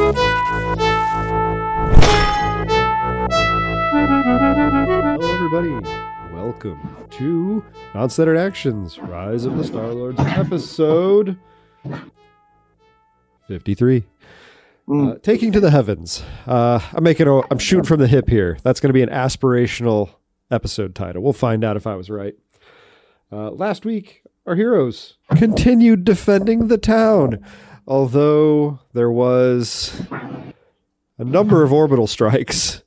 Hello, everybody. Welcome to Non-Standard Actions: Rise of the Star Lords, episode fifty-three. Uh, taking to the heavens. Uh, I'm making a. I'm shooting from the hip here. That's going to be an aspirational episode title. We'll find out if I was right. Uh, last week, our heroes continued defending the town, although there was a number of orbital strikes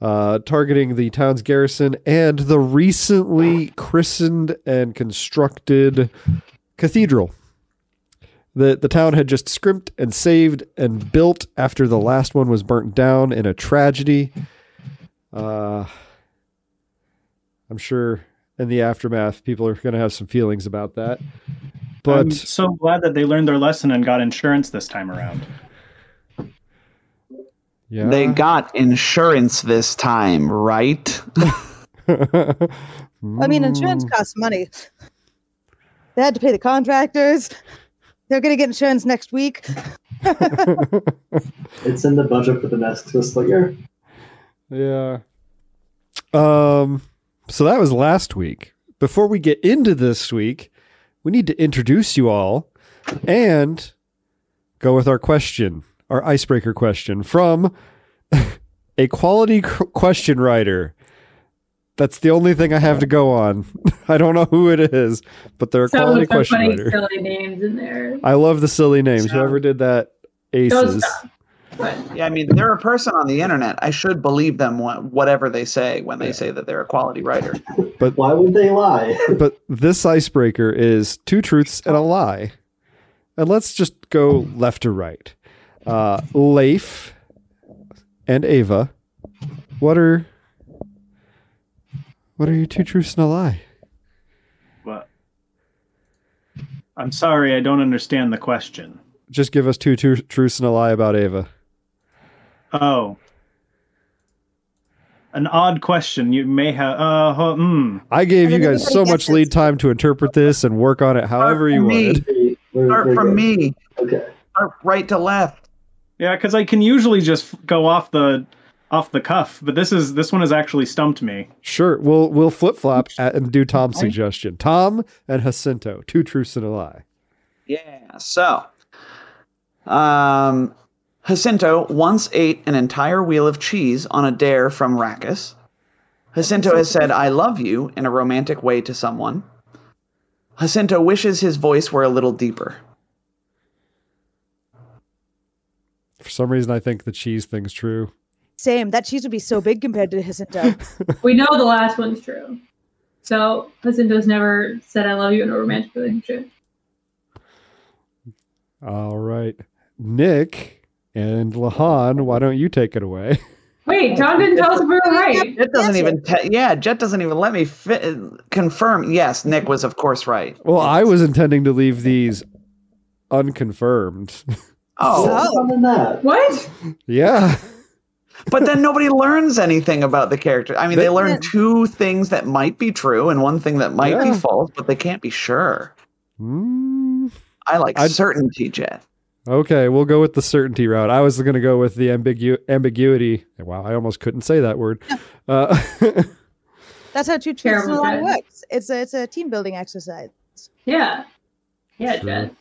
uh, targeting the town's garrison and the recently christened and constructed cathedral that the town had just scrimped and saved and built after the last one was burnt down in a tragedy. Uh, I'm sure in the aftermath, people are going to have some feelings about that. But I'm so glad that they learned their lesson and got insurance this time around. yeah, They got insurance this time, right? I mean, insurance Mm. costs money. They had to pay the contractors. They're going to get insurance next week. It's in the budget for the next fiscal year. Yeah. Um. So that was last week. Before we get into this week, we need to introduce you all and go with our question, our icebreaker question from a quality question writer. That's the only thing I have to go on. I don't know who it is, but they're a Some quality some question funny, writer. silly names in there. I love the silly names. So- Whoever did that, aces. But yeah, I mean, they're a person on the internet. I should believe them wha- whatever they say when they say that they're a quality writer. But why would they lie? but this icebreaker is two truths and a lie. And let's just go left to right. Uh, Leif and Ava, what are what are your two truths and a lie? What? I'm sorry, I don't understand the question. Just give us two, two truths and a lie about Ava. Oh. An odd question. You may have. Uh, huh, mm. I gave you guys so much lead time to interpret this and work on it however you for me. wanted. Start from me. Okay. Start right to left. Yeah, because I can usually just go off the off the cuff, but this is this one has actually stumped me. Sure, we'll we'll flip flop and do Tom's suggestion. Tom and Jacinto, two truths and a lie. Yeah. So, um, Jacinto once ate an entire wheel of cheese on a dare from Rackus. Jacinto has said, I love you in a romantic way to someone. Jacinto wishes his voice were a little deeper. For some reason, I think the cheese thing's true. Same. That cheese would be so big compared to Jacinto. we know the last one's true. So Jacinto's never said I love you in a romantic relationship. All right. Nick and Lahan, why don't you take it away? Wait, Tom didn't tell us if we were right. Jet doesn't even, te- yeah, Jet doesn't even let me fi- confirm. Yes, Nick was, of course, right. Well, I was intending to leave these unconfirmed. Oh, So- Other than that, What? yeah. but then nobody learns anything about the character. I mean, they They- learn two things that might be true and one thing that might Yeah. be false, but they can't be sure. Mm, I like I'd- certainty, Jet. Okay, we'll go with the certainty route. I was going to go with the ambigu- ambiguity. Wow, I almost couldn't say that word. Uh, That's how two truths and a lie works. It's a it's a team building exercise. Yeah. Yeah, True. Jen.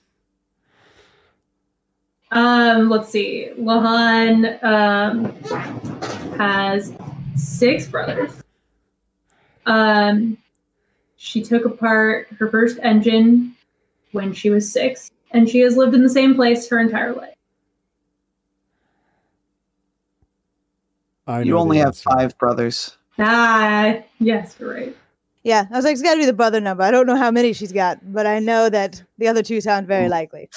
Um, let's see. Lohan um has six brothers. Um she took apart her first engine when she was six, and she has lived in the same place her entire life. I You only have answer. five brothers. Ah, yes, you're right. Yeah, I was like, it's got to be the brother number. I don't know how many she's got, but I know that the other two sound very likely.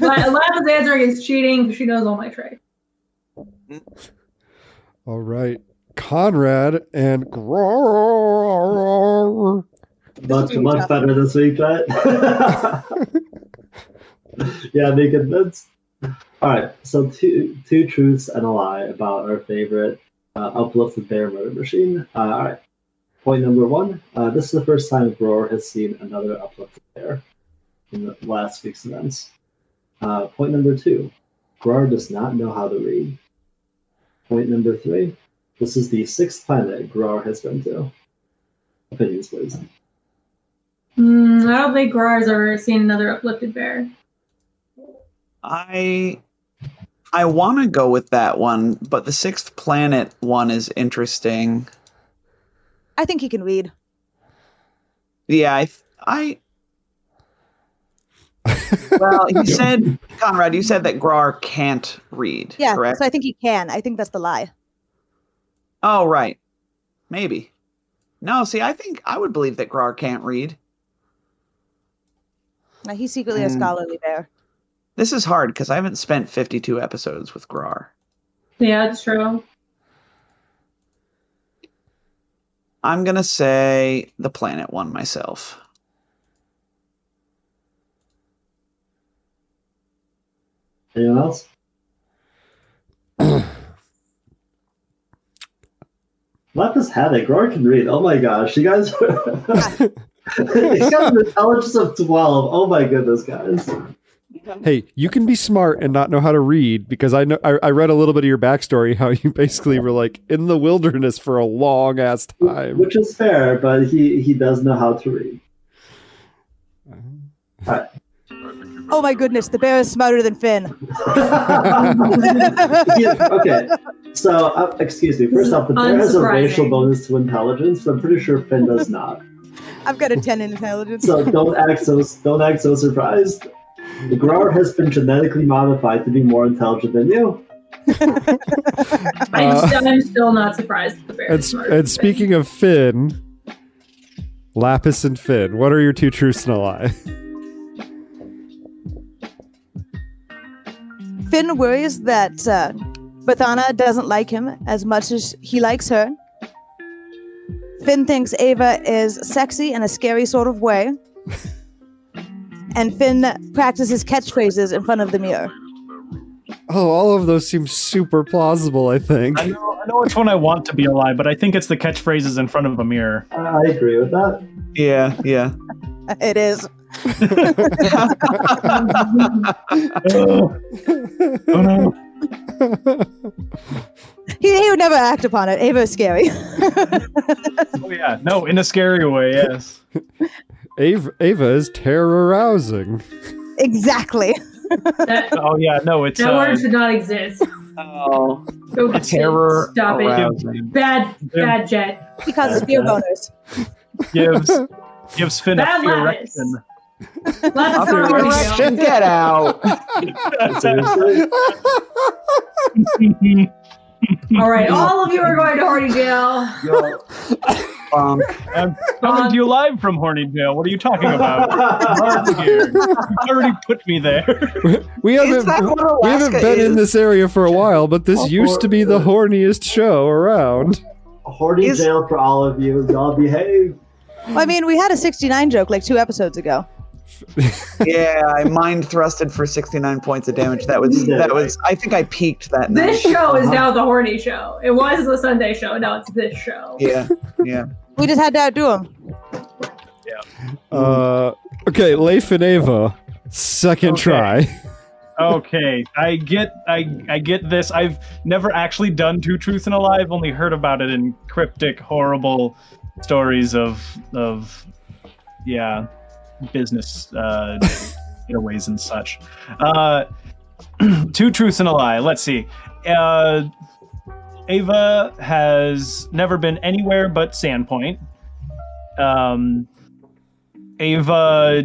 La- Lana's answering is cheating because she knows all my tricks. All right. Conrad and Gror. much much better this week, right? yeah, be convinced. All right, so two two truths and a lie about our favorite uh, uplifted bear murder machine. Uh, all right, point number one: uh, this is the first time Roar has seen another uplifted bear in the last week's events. Uh, point number two: Grar does not know how to read. Point number three. This is the sixth planet Grar has been to. Opinions, please. Hmm, I don't think Grar's ever seen another uplifted bear. I I want to go with that one, but the sixth planet one is interesting. I think he can read. Yeah, I I well, you said Conrad, you said that Grar can't read, Yeah, correct? so I think he can. I think that's the lie. Oh, right. Maybe. No, see, I think I would believe that Grar can't read. Now, he's secretly a Hmm. scholarly bear. This is hard because I haven't spent 52 episodes with Grar. Yeah, it's true. I'm going to say the planet one myself. Anyone else? Lapis had it. Grar can read. Oh my gosh, you guys. He's got an intelligence of 12. Oh my goodness, guys. Hey, you can be smart and not know how to read because I know I, I read a little bit of your backstory how you basically were like in the wilderness for a long ass time. Which is fair, but he, he does know how to read. Oh my goodness, the bear is smarter than Finn. Yeah, okay, so uh, excuse me. First off, the bear has a racial bonus to intelligence, So I'm pretty sure Finn does not. I've got a 10 in intelligence. So don't act so don't act so surprised. The grower has been genetically modified to be more intelligent than you. I'm, Uh, st- I'm still not surprised that the bear And, is s- smarter than and speaking of Finn, Lapis and Finn, what are your two truths and a lie? Finn worries that uh, Bathana doesn't like him as much as he likes her. Finn thinks Ava is sexy in a scary sort of way. and Finn practices catchphrases in front of the mirror. Oh, all of those seem super plausible, I think. I know, I know which one I want to be a lie, but I think it's the catchphrases in front of a mirror. Uh, I agree with that. Yeah, yeah. It is. oh, oh no. He, he would never act upon it. Ava is scary. Oh yeah, no, in a scary way, yes. Ava, Ava is terror arousing. exactly. That, Oh yeah, no, it's that uh, word should not exist. Oh, Go terror Stop it. arousing. Bad, bad jet. He causes fear boners. gives gives Finn a Bad fear Lapis. erection. Lapis Fear not erection, real. Get out. Seriously? All right, all of you are going to horny jail. Yo. Um, I'm coming to you live from Horny Jail. What are you talking about? I'm. You already put me there. We haven't Is we haven't Alaska been in this area for a while, but this Oh, used to be the horniest show around. Horny Is- jail for all of you. Y'all behave. Well, I mean, we had a 69 joke like two episodes ago. Yeah, I mind thrusted for 69 points of damage. That was that was I think I peaked that night. This show is Uh-huh. now the horny show. It was the Sunday show. Now it's this show. Yeah, yeah. We just had to outdo him. Yeah. Uh, okay, Leif and Ava, second Okay. try. Okay, I get I I get this. I've never actually done two truths and a lie. I've only heard about it in cryptic, horrible stories of of yeah, business uh getaways and such. Uh two truths and a lie. Let's see. Uh Ava has never been anywhere but Sandpoint. Um Ava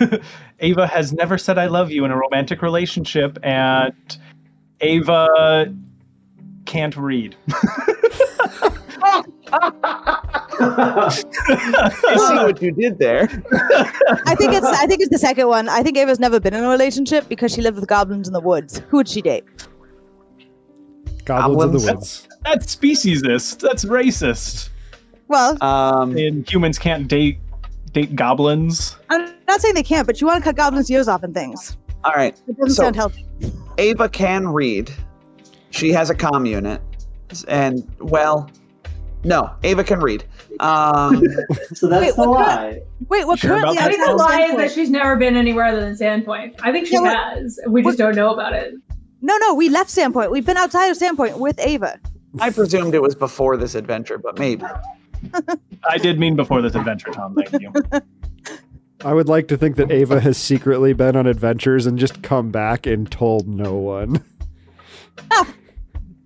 Ava has never said I love you in a romantic relationship, and Ava can't read. I see what you did there. I think it's I think it's the second one. I think Ava's never been in a relationship because she lived with goblins in the woods. Who would she date? Goblins of the Goblins. Woods. That's speciesist. That's racist. Well, Um, And humans can't date date goblins. I'm not saying they can't, but you want to cut goblins' ears off and things. all right. It doesn't So- sound healthy. Ava can read. She has a comm unit. And, well, No, Ava can read. Um, So that's Wait, the what lie. Wait, we're Sure about currently I think the lie is that she's never been anywhere other than Sandpoint. I think she Yeah, what- has. We just don't know about it. No, no, we left Sandpoint. We've been outside of Sandpoint with Ava. I presumed it was before this adventure, but maybe. I did mean before this adventure, Tom. Thank you. I would like to think that Ava has secretly been on adventures and just come back and told no one.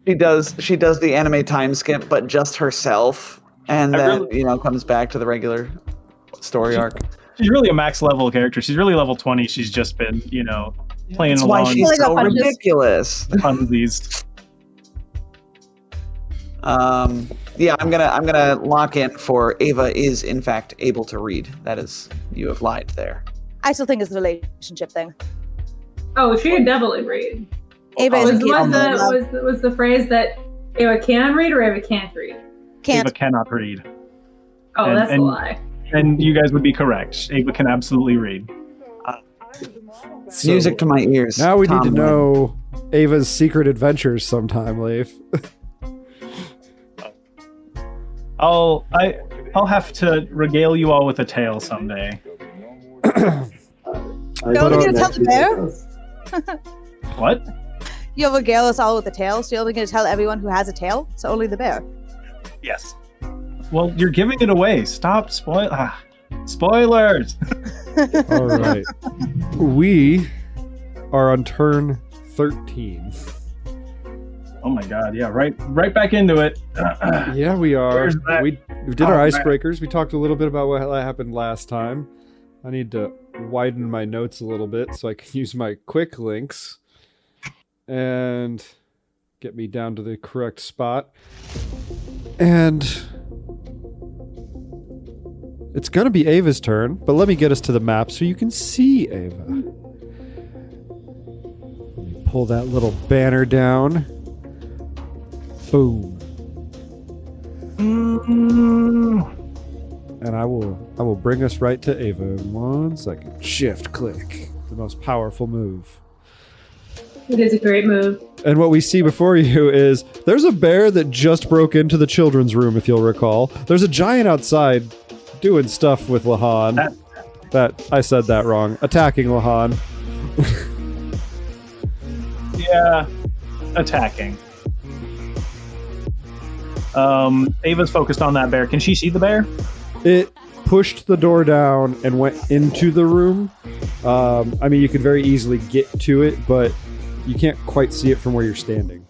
She does. She does the anime time skip, but just herself, and I then really- you know comes back to the regular story arc. She's really a max level character. She's really level 20. She's just been, you know, playing That's why she's Pulling up so ridiculous. funsies. Um, yeah, I'm gonna I'm gonna lock in for Ava is in fact able to read. That is, you have lied there. I still think it's a relationship thing. Oh, she could definitely read. Ava Oh, Was, is is was, the the, was, was the phrase that Ava can read or Ava can't read? can't. Ava cannot read. Oh, And- that's and- a lie. And you guys would be correct. Ava can absolutely read. So, Music to my ears. Now we need to Lynn. know Ava's secret adventures sometime, Leif. I'll I I'll have to regale you all with a tale someday. I No, don't we're gonna tell the bear? does. What? You'll regale us all with a tail, so you're only going to tell everyone who has a tail, so only the bear. Yes. Well, you're giving it away. Stop spoil. Ah, spoilers. All right. we are on turn 13. Oh my god. Yeah. Right. Right back into it. Yeah, we are. We, we did Oh, our man. icebreakers. We talked a little bit about what happened last time. I need to widen my notes a little bit so I can use my quick links and get me down to the correct spot. And it's going to be Ava's turn, but let me get us to the map so you can see Ava. Let me pull that little banner down. Boom. And I will I will bring us right to Ava in one second. Shift click. The most powerful move. It is a great move. And what we see before you is there's a bear that just broke into the children's room, if you'll recall. There's a giant outside doing stuff with Lahan. That- That I said that wrong. Attacking Lahan. Yeah. Attacking. Um, Ava's focused on that bear. Can she see the bear? It pushed the door down and went into the room. Um, I mean, you could very easily get to it, but you can't quite see it from where you're standing.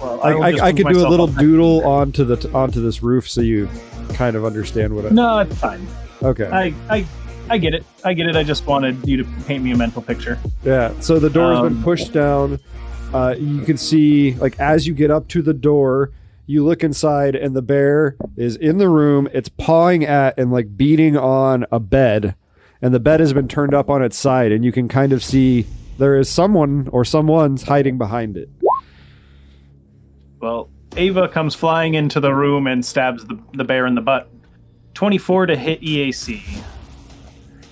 Well, I, will I, I could do a little doodle onto the t- onto this roof so you kind of understand what. I, No, it's fine. okay. I, I, I get it. I get it. I just wanted you to paint me a mental picture. Yeah. So the door has been Um, pushed down. Uh, you can see, like, as you get up to the door, you look inside, and the bear is in the room. It's pawing at and like beating on a bed, and the bed has been turned up on its side, and you can kind of see there is someone or someone's hiding behind it. Well, Ava comes flying into the room and stabs the, the bear in the butt. 24 to hit EAC.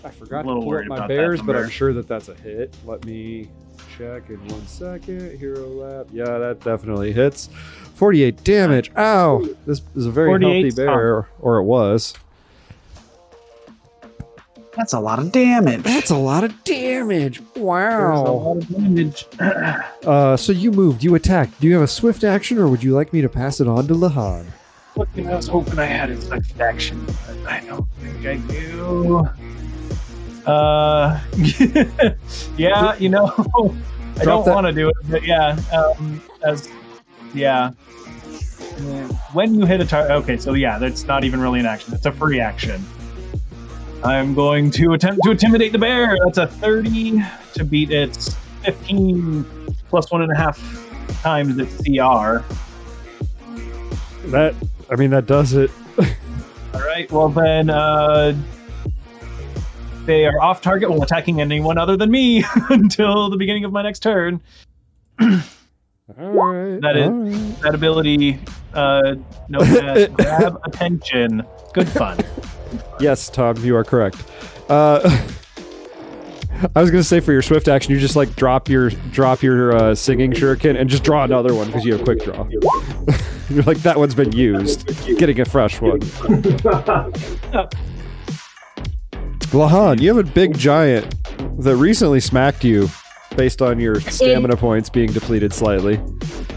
I forgot to pull up my bears, but. I'm sure that that's a hit. Let me check in one second. Hero Lab. Yeah, that definitely hits. 48 damage. Ow! This is a very 48 healthy bear, or it was. That's a lot of damage. That's a lot of damage. There's a Wow. lot of damage. Uh, so you moved, you attacked. Do you have a swift action, or would you like me to pass it on to Lahan? I was hoping I had a swift action, but I don't think I do. Uh, yeah, you know, I don't want to do it, but yeah, um, as yeah. When you hit a target, okay, so yeah, that's not even really an action; it's a free action. I'm going to attempt to intimidate the bear. That's a 30 to beat its 15 plus one and a half times its CR. That, I mean, that does it. All right. Well, then uh, they are off target while attacking anyone other than me until the beginning of my next turn. All right. That is- right. That ability, uh, known as grab attention. Good fun. Yes, Tom, you are correct. Uh, I was gonna say for your swift action, you just like drop your drop your uh, singing shuriken and just draw another one because you have quick draw. You're like that one's been used. Getting a fresh one. Lahan, you have a big giant that recently smacked you based on your stamina points being depleted slightly.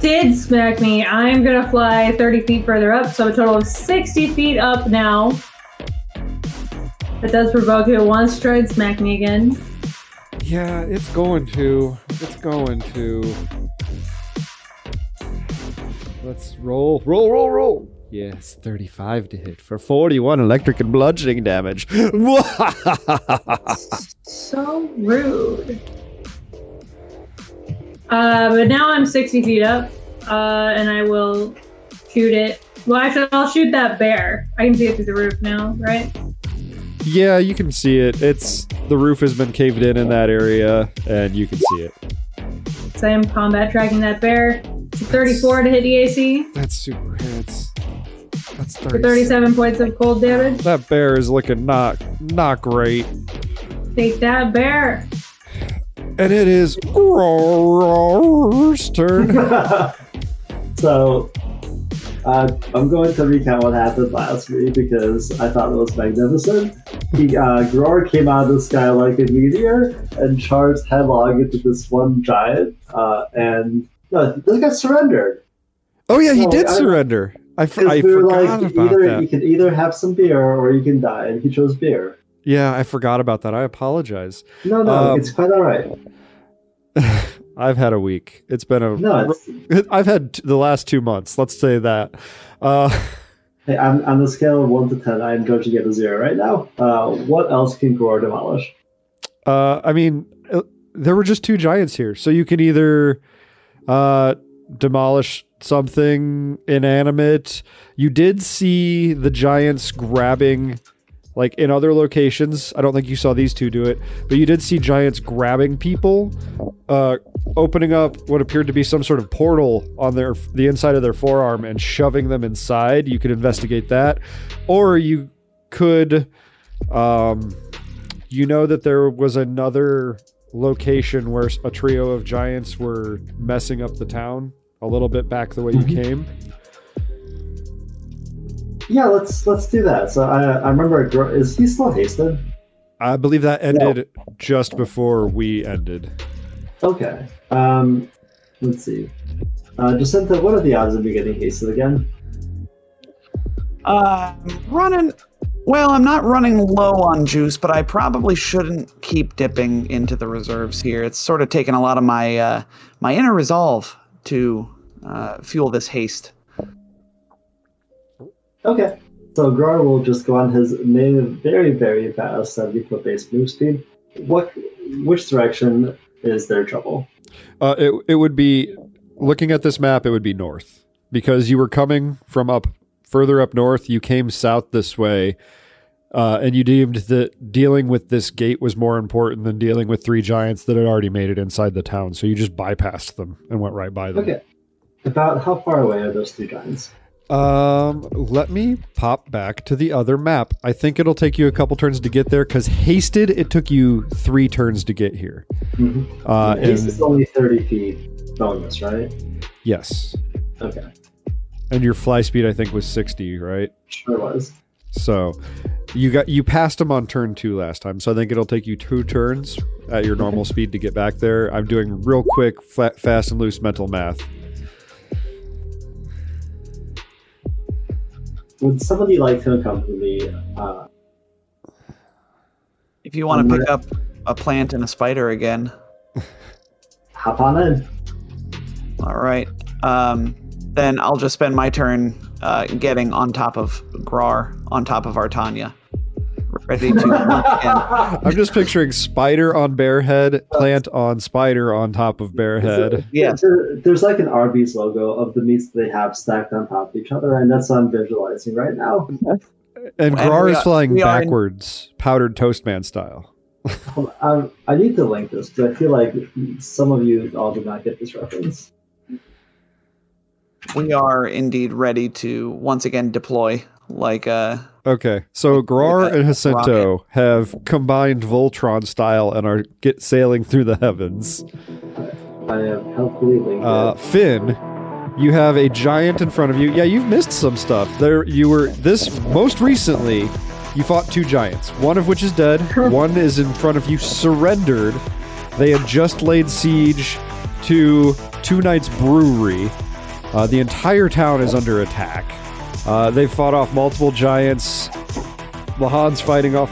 Did smack me. I'm gonna fly 30 feet further up, so a total of 60 feet up now. That does provoke it once, try and smack me again. Yeah, it's going to. It's going to. Let's roll, roll, roll, roll. Yes, 35 to hit for 41 electric and bludgeoning damage. So rude. Uh, but now I'm 60 feet up, uh, and I will shoot it. Well, actually, I'll shoot that bear. I can see it through the roof now, right? Yeah, you can see it. It's the roof has been caved in in that area, and you can see it. So I am combat tracking that bear. It's a 34 to hit the AC That's super hits. That's for 30. 37 points of cold damage. That bear is looking not not great, Take that bear. and it is Gror's turn. so, uh, I'm going to recount what happened last week because I thought it was magnificent. He, uh, Gror came out of the sky like a meteor and charged headlong into this one giant, uh, and no, this guy surrendered. Oh yeah, he No, did I- surrender. I, f- I forgot like, about either that. you can either have some beer or you can die, and he chose beer. Yeah, I forgot about that. I apologize. No, no, Um, it's quite all right. I've had a week. It's been a. No, I've had the last two months. Let's say that. Uh, hey, on, on the scale of one to ten, I'm going to get a zero right now. Uh, what else can Gror demolish? uh, I mean, uh, there were just two giants here, so you can either uh, demolish something inanimate. You did see the giants grabbing, like in other locations. I don't think you saw these two do it, but you did see giants grabbing people, uh, opening up what appeared to be some sort of portal on their the inside of their forearm and shoving them inside. You could investigate that, or you could. Um, you know that there was another location where a trio of giants were messing up the town a little bit back the way you Mhm. came. Yeah, let's let's do that. So I I remember Gror, is he still hasted? I believe that ended just before we ended. Okay. Um, let's see. Uh, Jacinta, what are the odds of me getting hasted again? Uh, running. Well, I'm not running low on juice, but I probably shouldn't keep dipping into the reserves here. It's sort of taken a lot of my uh, my inner resolve to uh, fuel this haste. Okay. So Gror will just go on his main, very very fast 70 foot base move speed. What? Which direction is their trouble? Uh, it it would be looking at this map. It would be north because you were coming from up further up north. You came south this way, uh, and you deemed that dealing with this gate was more important than dealing with three giants that had already made it inside the town. So you just bypassed them and went right by them. Okay. About how far away are those two giants? Um, let me pop back to the other map. I think it'll take you a couple turns to get there because hasted, it took you three turns to get here. Mm-hmm. Uh, Haste and is only 30 feet bonus, right? yes, Okay. and your fly speed I think was sixty, right? Sure was. So you got you passed him on turn two last time, so I think it'll take you two turns at your normal speed to get back there. I'm doing real quick, flat, fast and loose mental math. Would somebody like to accompany me? Uh, If you want to pick up a plant and a spider again, hop on in. all right. Um, then I'll just spend my turn uh, getting on top of Grar, on top of Artanya, ready to once again. I'm just picturing spider on bear head, plant on spider on top of bear head. Yes. There- there's like an Arby's logo of the meats they have stacked on top of each other, and that's what I'm visualizing right now. And And Grar is are- flying we are in- backwards, powdered toast man style. Um, I, I need to link this because I feel like some of you all did not get this reference. We are indeed ready to once again deploy like uh Okay, so Grar and Jacinto have combined Voltron style and are get sailing through the heavens. I am helpfully linked. Uh, Finn, you have a giant in front of you. Yeah, you've missed some stuff. There, you were this most recently. You fought two giants, one of which is dead. one is in front of you, surrendered. They had just laid siege to Two Nights Brewery. Uh, the entire town is under attack. Uh, they've fought off multiple giants. Lahan's fighting off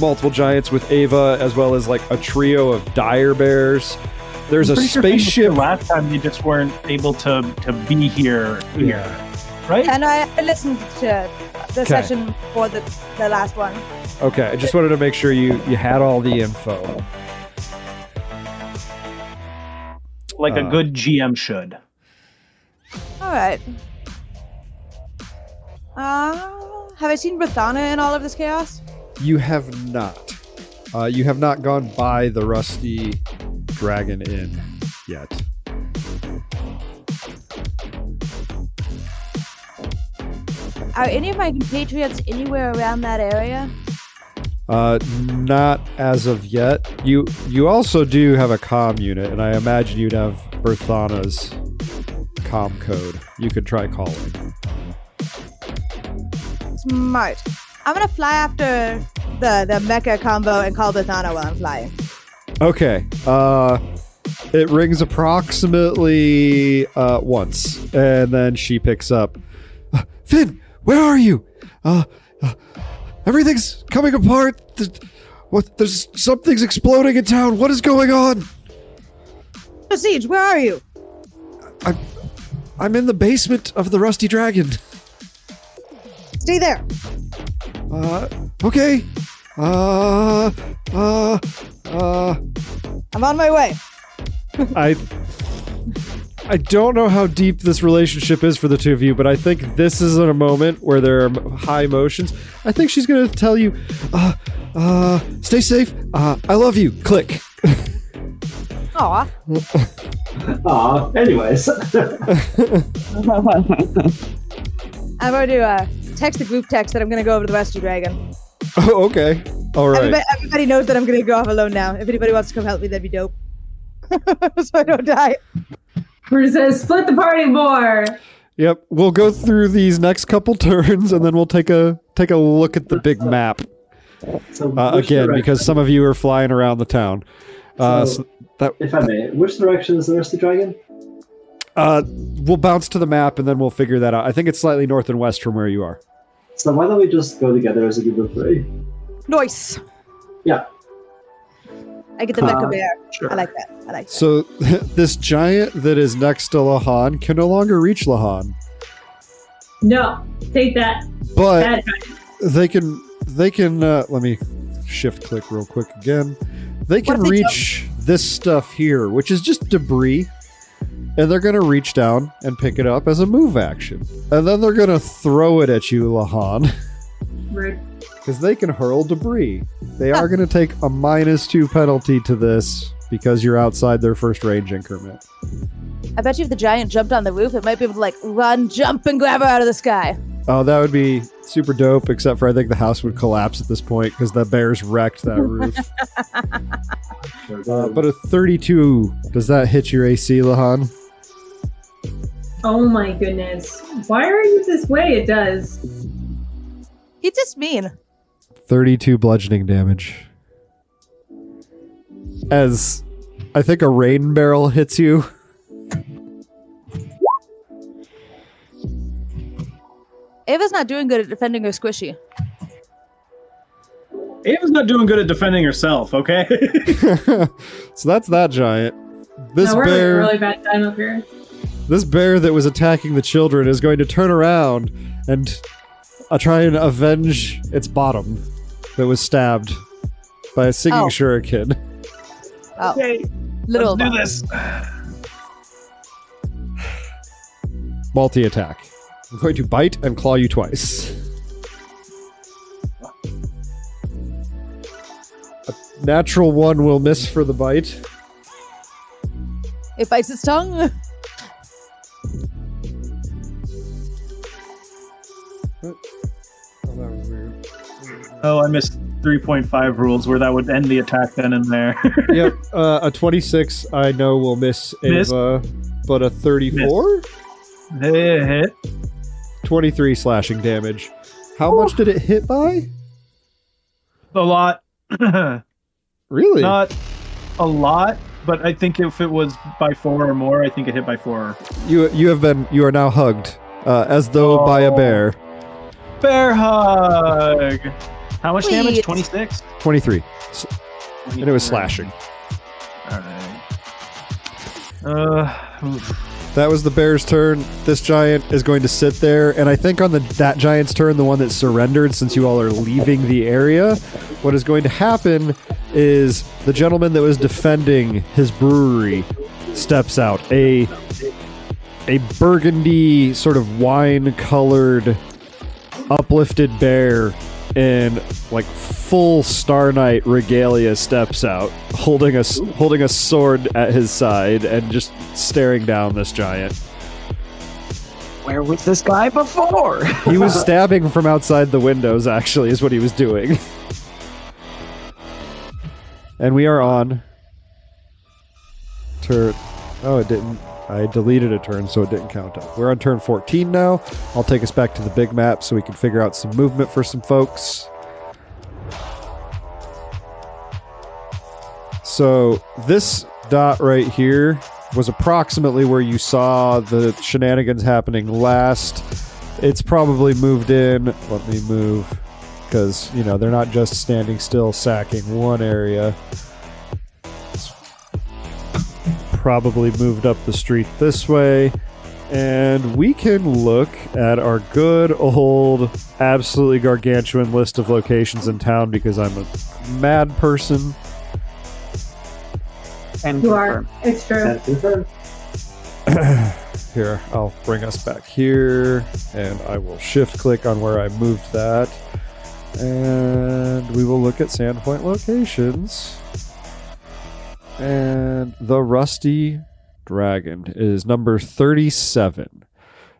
multiple giants with Ava, as well as like a trio of dire bears. There's a Pretty sure thing spaceship. here Last time you just weren't able to to be here here, right? And I I listened to the Okay. session for the, the last one. Okay, I just wanted to make sure you you had all the info. like a uh, good GM should. All right. Uh, have I seen Brathana in all of this chaos? You have not. Uh, you have not gone by the Rusty Dragon Inn yet. Are any of my compatriots anywhere around that area? Uh, not as of yet. You you also do have a comm unit, and I imagine you'd have Berthana's comm code. You could try calling. Smart. I'm gonna fly after the the mecha combo and call Brathana while I'm flying. Okay. Uh, it rings approximately uh, once, and then she picks up. "Uh, Finn, where are you? Uh, uh, everything's coming apart. What? There's something's exploding in town. What is going on? Siege, where are you? I'm, I'm in the basement of the Rusty Dragon. Stay there. Uh, okay. Uh, uh, uh. I'm on my way. I I don't know how deep this relationship is for the two of you, but I think this is a moment where there are high emotions. I think she's gonna tell you, uh, uh, stay safe. Uh, I love you. Click. Aw. Aw, anyways. I'm going to uh, text the group text that I'm going to go over to the Rusty Dragon. Oh, okay. All right. Everybody, everybody knows that I'm going to go off alone now. If anybody wants to come help me, that'd be dope. so I don't die. We're just going to split the party more. Yep. We'll go through these next couple turns, and then we'll take a take a look at the big map so uh, again because some of you are flying around the town. Uh, So- so that If I may, which direction is the Rusty Dragon? Uh, we'll bounce to the map, and then we'll figure that out. I think it's slightly north and west from where you are. So why don't we just go together as a group of three? Nice. Yeah. I get the Uh, mecha bear. sure. I like that. I like that. So this giant that is next to Lahan can no longer reach Lahan, No, take that. but Bad they can they can uh, let me shift click real quick again. They can they reach this stuff here, which is just debris, and they're gonna reach down and pick it up as a move action, and then they're gonna throw it at you, Lahan, Rude. because they can hurl debris. They are gonna take a minus two penalty to this because you're outside their first range increment. I bet you if the giant jumped on the roof, it might be able to like run, jump, and grab her out of the sky. Oh, that would be super dope, except for I think the house would collapse at this point because the bears wrecked that roof. uh, but a 32, does that hit your AC, Lahan? Oh my goodness. Why are you this way? It does. He's just mean. 32 bludgeoning damage. As I think a rain barrel hits you. Ava's not doing good at defending her squishy. Ava's not doing good at defending herself. Okay. so that's that giant. This no, we're having a bear really bad time up here. This bear that was attacking the children is going to turn around and uh, try and avenge its bottom that was stabbed by a singing Oh. shuriken. Oh, okay. little. Let's do this. Multi attack. I'm going to bite and claw you twice. A natural one will miss for the bite. It bites its tongue. Oh, that was weird. Oh, I missed 3.5 rules where that would end the attack then and there. yep, uh, a 26 I know will miss Miss. Ava, but a 34? Hit. 23 slashing damage. How much did it hit by? A lot. Really? Not a lot, but I think if it was by four or more, I think it hit by four. you you have been you are now hugged uh, as though by a Oh. bear. Bear hug. How much damage? 26? 23. And it was slashing. Alright. Uh, oof. That was the bear's turn. This giant is going to sit there, and I think on the that giant's turn, the one that surrendered, since you all are leaving the area, what is going to happen is the gentleman that was defending his brewery steps out. A a burgundy sort of wine-colored, uplifted bear in like full Star Knight regalia steps out, holding a holding a sword at his side and just staring down this giant. Where was this guy before? He was stabbing from outside the windows. Actually, is what he was doing. and we are on turn. Oh, it didn't. I deleted a turn, so it didn't count up. We're on turn 14 now. I'll take us back to the big map so we can figure out some movement for some folks. So this dot right here was approximately where you saw the shenanigans happening last. It's probably moved in. Let me move because you know they're not just standing still sacking one area. It's probably moved up the street this way. And we can look at our good old, absolutely gargantuan list of locations in town because I'm a mad person. And You are. It's true. Here, I'll bring us back here, and I will shift click on where I moved that. And we will look at Sandpoint locations. And the Rusty Dragon is number 37.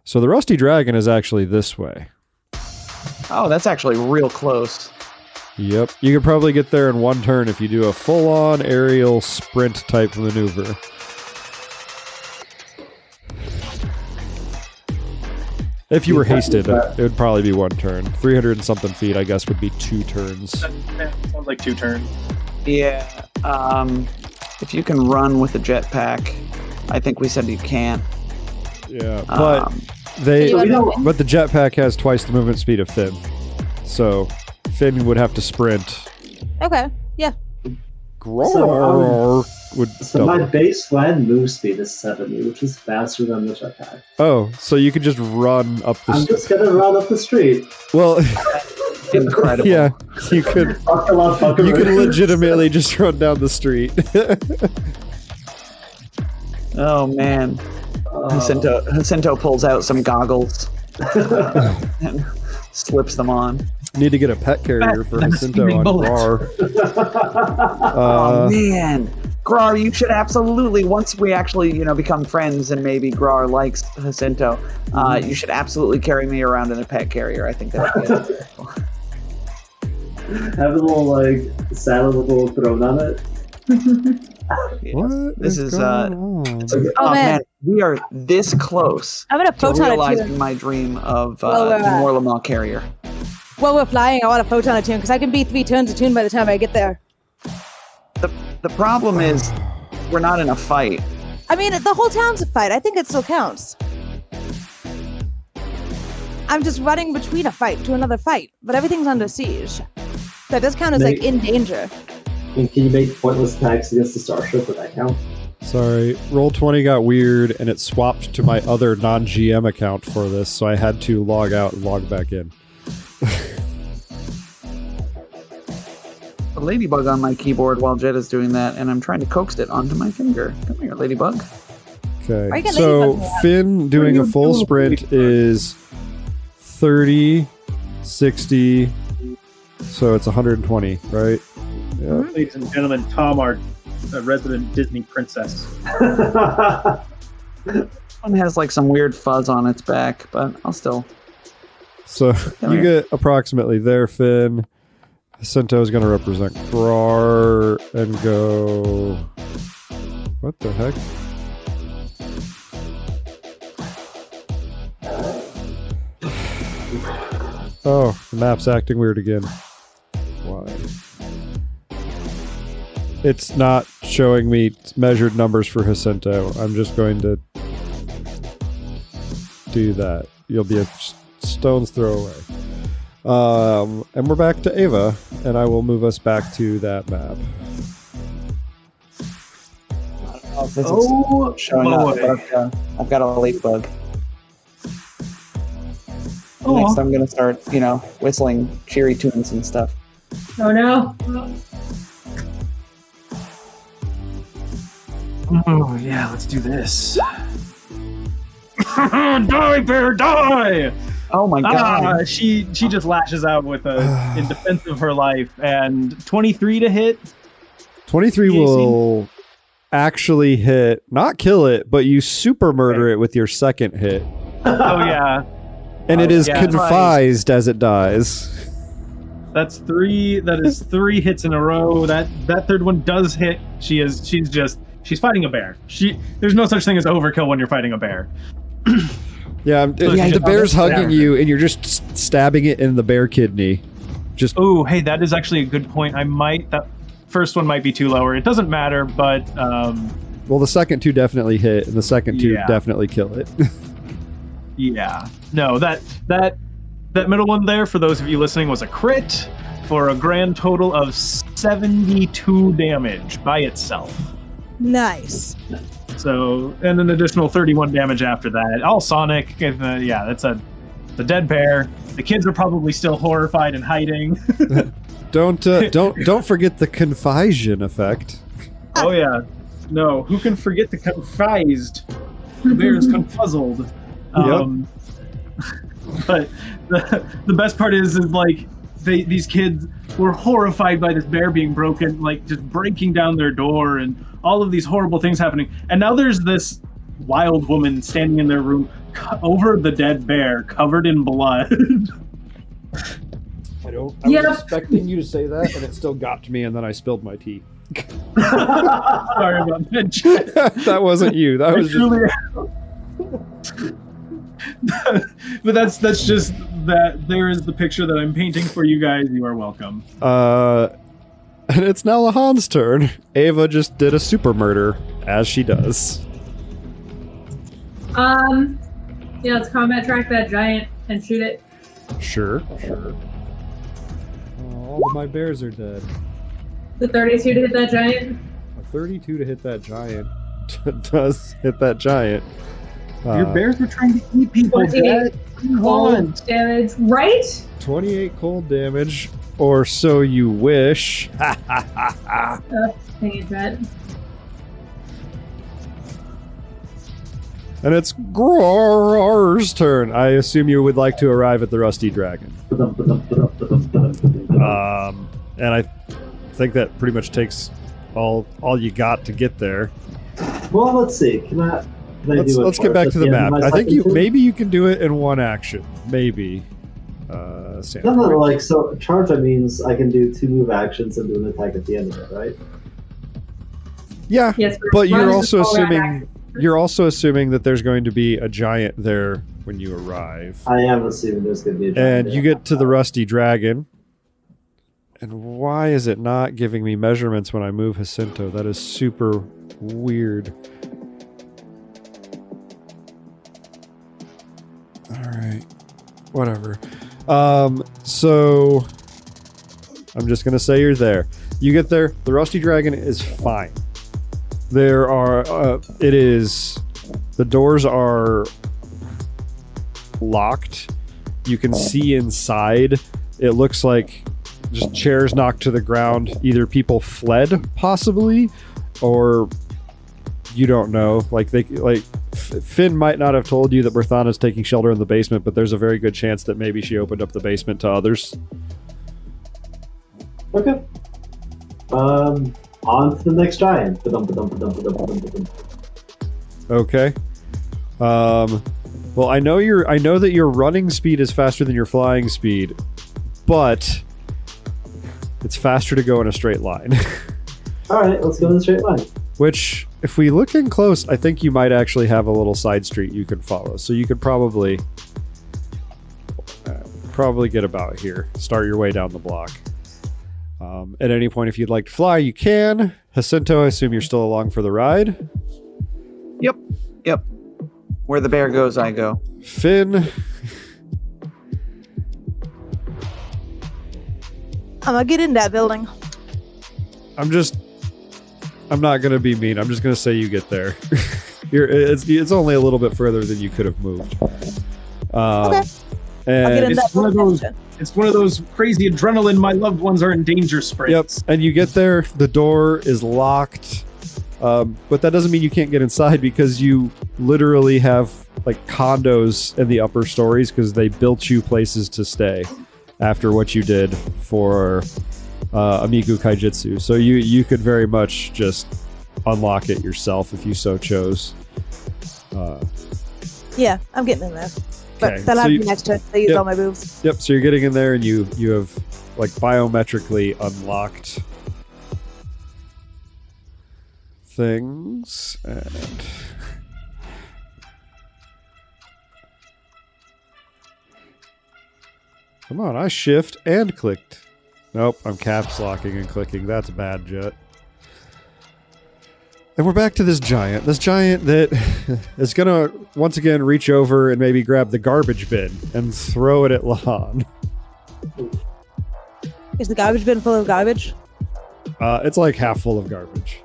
So the Rusty Dragon is actually this way. Oh, that's actually real close. Yep. You could probably get there in one turn if you do a full on aerial sprint type maneuver. If you were hasted, it would probably be one turn. 300 and something feet, I guess, would be two turns. That- that sounds like two turns. Yeah. Um, if you can run with a jetpack, I think we said you can't. Yeah. But um, they. So we don't- But the jetpack has twice the movement speed of Finn. So Finn would have to sprint. Okay. Grrr would So my baseline move speed is 70, which is faster than the jetpack. Oh, so you could just run up the. I'm st- just gonna run up the street. well, incredible. yeah, you could. Fuck a lot, fuck You a can legitimately just run down the street. Oh man. Uh, Jacinto, Jacinto pulls out some goggles and slips them on. Need to get a pet carrier for Jacinto steaming on bullets. Rar. oh Uh, man, Grar, you should absolutely once we actually you know become friends and maybe Grar likes Jacinto, uh, Mm-hmm. you should absolutely carry me around in a pet carrier. I think that would be Have a little like saddle with a little throne on it. yeah. what This is, uh, going on? Oh, man. man, we are this close I'm gonna to photon realizing attune. my dream of uh, Well, the we're, uh, carrier. While we're flying, I want to photon attune because I can be three turns attuned by the time I get there. The the problem is we're not in a fight. I mean, the whole town's a fight. I think it still counts. I'm just running between a fight to another fight, but everything's under siege. That does count as like in danger. And can you make pointless attacks against the starship? Would that count? Sorry, Roll20 got weird, and it swapped to my other non-GM account for this, so I had to log out and log back in. A ladybug on my keyboard while Jet is doing that, and I'm trying to coax it onto my finger. Come here, ladybug. Okay, so ladybugs? Finn doing a full doing, sprint ladybug? is 30, 60, so it's 120, right? Yeah. Ladies and gentlemen, Tom, our uh, resident Disney princess. One has like some weird fuzz on its back, but I'll still. So Come you here. get approximately there, Finn. Jacinto is going to represent Krar and go. What the heck? Oh, the map's acting weird again. It's not showing me measured numbers for Jacinto. I'm just going to do that. You'll be a stone's throw away. Um, and we're back to Ava, and I will move us back to that map. Oh, Oh, showing up, I've got, I've got a late bug. Oh, Next, I'm gonna start, you know, whistling cheery tunes and stuff. Oh no. Oh yeah, let's do this. die, bear, die! Oh my god! Ah, she she just lashes out with a in defense of her life, and 23 to hit. 23 will actually hit, not kill it, but you super murder it with your second hit. Oh yeah, And it Oh, is yeah. confised as it dies. that's three. That is three hits in a row. That that third one does hit. She is she's just she's fighting a bear. She there's no such thing as overkill when you're fighting a bear. Yeah, So she the bear's Yeah. hugging you, and you're just stabbing it in the bear kidney. Just Oh, hey, that is actually a good point. I might that first one might be too lower. It doesn't matter, but um, well, the second two definitely hit, and the second two Yeah. definitely kill it. yeah, no that that that middle one there for those of you listening was a crit for a grand total of 72 damage by itself. Nice. So, and an additional 31 damage after that. All Sonic. And, uh, yeah, that's a the dead bear. The kids are probably still horrified and hiding. don't uh, don't don't forget the confusion effect. oh yeah, no. Who can forget the confised? The bear is confuzzled. Um, but the, the best part is, is like they, these kids were horrified by this bear being broken, like just breaking down their door and all of these horrible things happening. And now there's this wild woman standing in their room co- over the dead bear, covered in blood. I don't. I was expecting you to say that, and it still got to me, and then I spilled my tea. Sorry about that. that wasn't you. That I was just truly- but that's that's just that. There is the picture that I'm painting for you guys. You are welcome. Uh, and it's now Lahan's turn. Ava just did a super murder, as she does. Um. Yeah, let's combat track that giant and shoot it. Sure, sure. all of my bears are dead. The 32 to hit that giant. A 32 to hit that giant does hit that giant. Your Uh, bears were trying to eat people. 28 Dad. Come on. cold damage. Right? 28 cold damage, or so you wish. Dang it, And it's Grar's turn. I assume you would like to arrive at the Rusty Dragon. Um, and I think that pretty much takes all all you got to get there. well, let's see. Can I? Can I Let's do let's get back to the end map. I think you maybe you can do it in one action. Maybe. Uh, Sam. No, no, no, like so. Charge that means I can do two move actions and do an attack at the end of it, right? Yeah, Yes, but you're also the full round assuming action. you're also assuming that there's going to be a giant there when you arrive. I am assuming there's going to be a giant and there. you get to the rusty dragon. And why is it not giving me measurements when I move Jacinto? That is super weird. All right, whatever. Um, so I'm just gonna say you're there. You get there. The rusty dragon is fine. There are. Uh, it is. The doors are locked you can see inside. It looks like just chairs knocked to the ground. Either people fled, possibly, or you don't know. Like they like Finn might not have told you that Berthana's taking shelter in the basement, but there's a very good chance that maybe she opened up the basement to others. Okay. Um, on to the next giant. Okay. Um, Well, I know your I know that your running speed is faster than your flying speed, but it's faster to go in a straight line. All right, let's go in a straight line. Which, if we look in close, I think you might actually have a little side street you can follow. So you could probably uh, probably get about here. Start your way down the block. Um, at any point, if you'd like to fly, you can. Jacinto, I assume you're still along for the ride. Yep. Yep. Where the bear goes, I go. Finn, I'm gonna get in that building. I'm just. I'm not gonna be mean. I'm just gonna say you get there. You're, it's it's only a little bit further than you could have moved. Um, Okay. And I'll get in It's that one of those- It's one of those crazy adrenaline. My loved ones are in danger Yep. And you get there, the door is locked. Um, but that doesn't mean you can't get inside because you literally have like condos in the upper stories because they built you places to stay after what you did for uh, Ameiko Kaijitsu. So you you could very much just unlock it yourself if you so chose. Uh, Yeah, I'm getting in there. But Okay, that'll so have to you- be next turn. They use Yep. all my moves. Yep. So you're getting in there, and you you have like biometrically unlocked things, and come on, I shift and clicked. Nope, I'm caps locking and clicking. That's bad, Jet. And we're back to this giant. This giant that is gonna once again reach over and maybe grab the garbage bin and throw it at Lahan. Is the garbage bin full of garbage? Uh, it's like half full of garbage.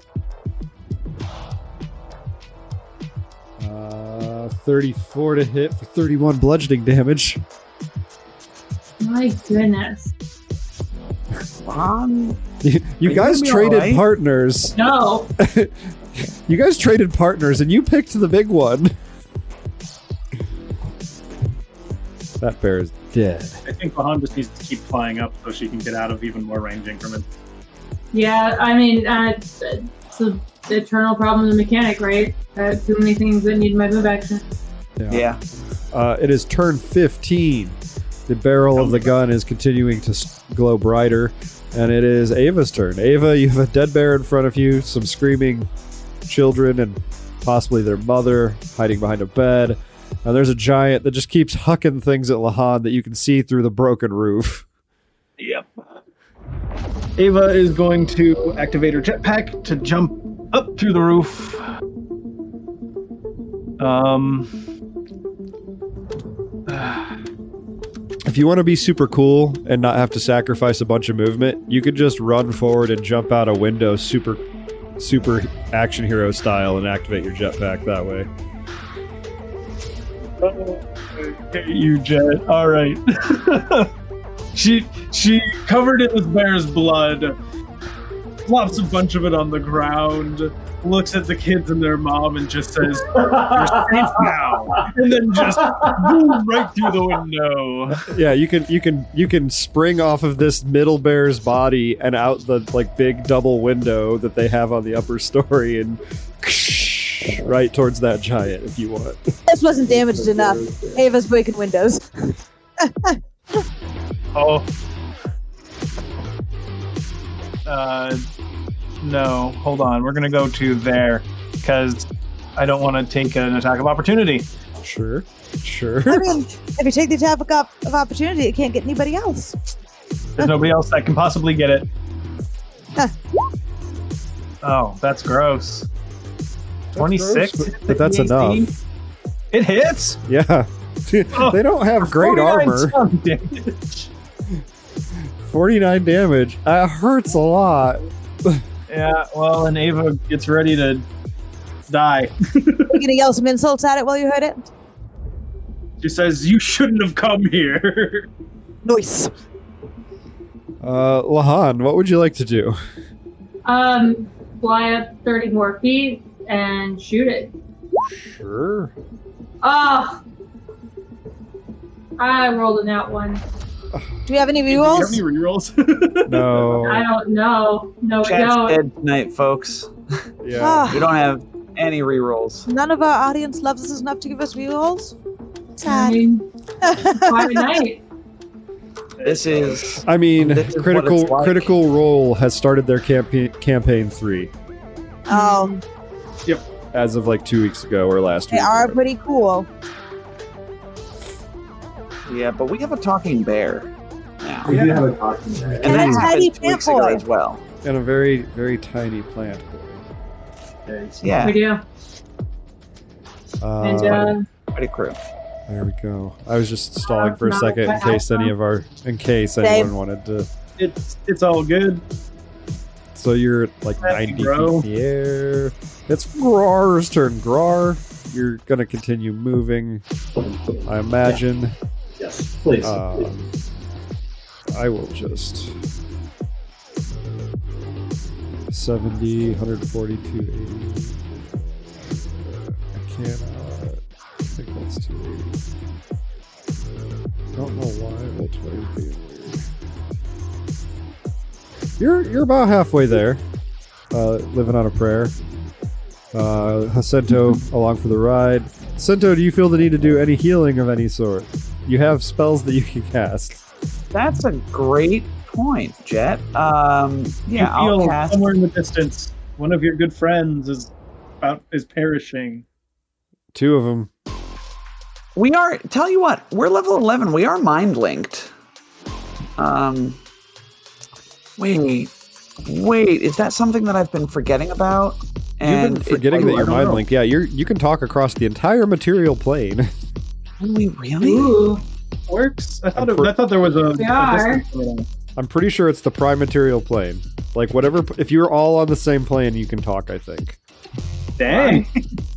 Uh, 34 to hit for 31 bludgeoning damage. My goodness. Um, You, you guys traded alright? partners. No. You guys traded partners, and you picked the big one. That bear is dead. I think Lahan just needs to keep flying up so she can get out of even more range increments. Yeah, I mean, uh, it's, it's the eternal problem of the mechanic, right? Uh, too many things that need my move action. yeah. Uh, it is turn 15. The barrel of the gun is continuing to glow brighter, and it is Ava's turn. Ava, you have a dead bear in front of you, some screaming children, and possibly their mother hiding behind a bed. And there's a giant that just keeps hucking things at Lahan that you can see through the broken roof. Yep. Ava is going to activate her jetpack to jump up through the roof. Um. If you want to be super cool and not have to sacrifice a bunch of movement, you could just run forward and jump out a window super super action hero style and activate your jetpack that way. Hey, you jet. All right. she she covered it with bear's blood, flops a bunch of it on the ground, looks at the kids and their mom, and just says, "You're safe now," and then just boom right through the window. Yeah, you can you can you can spring off of this middle bear's body and out the like big double window that they have on the upper story and right towards that giant if you want. This wasn't damaged enough. Ava's breaking windows. Oh. Uh, no. Hold on. We're gonna go to there because I don't want to take an attack of opportunity. Sure. Sure. I mean, if you take the attack of of opportunity, it can't get anybody else. There's nobody else that can possibly get it. Huh. Oh, that's gross. 26? but- but that's enough. It hits? Yeah. they don't have great 49 armor. damage. 49 damage. That hurts a lot. Yeah, well, and Ava gets ready to die. You're gonna yell some insults at it while you hurt it. She says, You shouldn't have come here. Nice. Uh, Lahan, what would you like to do? Um, fly up 30 more feet and shoot it. Sure. Ah! I rolled an out one. Do we have any Do you have any rerolls? rerolls? No. I don't know. No, I Chat's don't. dead tonight, folks. Yeah. Ah. We don't have any rerolls. None of our audience loves us enough to give us rerolls. I Sad. mean, quiet night. This is I mean, is critical like. critical role has started their campaign campaign three Oh, as of like two weeks ago or last they week. They are pretty cool. Yeah, but we have a talking bear now, We do have a talking bear. and And that a tiny plant boy. as well. and a very very tiny plant boy. Very. Yeah, We do. Uh, And uh, pretty crew. there we go. I was just stalling Uh, for a second in case any of our in case Same. anyone wanted to. It's it's all good. So you're at like Happy 90 bro. feet in the air. It's Grar's turn. Grar, you're gonna continue moving. I imagine. Yes, please. Um, I will just 70, 140, 280. I cannot. I think that's 280. Don't know why 20 is being weird. You're you're about halfway there. Uh, living on a prayer. Uh, Jacinto along for the ride. Jacinto, do you feel the need to do any healing of any sort? You have spells that you can cast. That's a great point, Jet. Um, yeah, you I'll cast. somewhere in the distance, one of your good friends is about is perishing. Two of them. We are. Tell you what, we're level eleven. We are mind linked. Um. Wait, wait. Is that something that I've been forgetting about? You've been it- forgetting oh, that you're mind linked. Yeah, you're you can talk across the entire material plane. Can we really? ooh, Works. I thought I'm it, pre- I thought there was a, We a are. I'm pretty sure it's the prime material plane. Like whatever. If you're all on the same plane, you can talk. I think. Dang.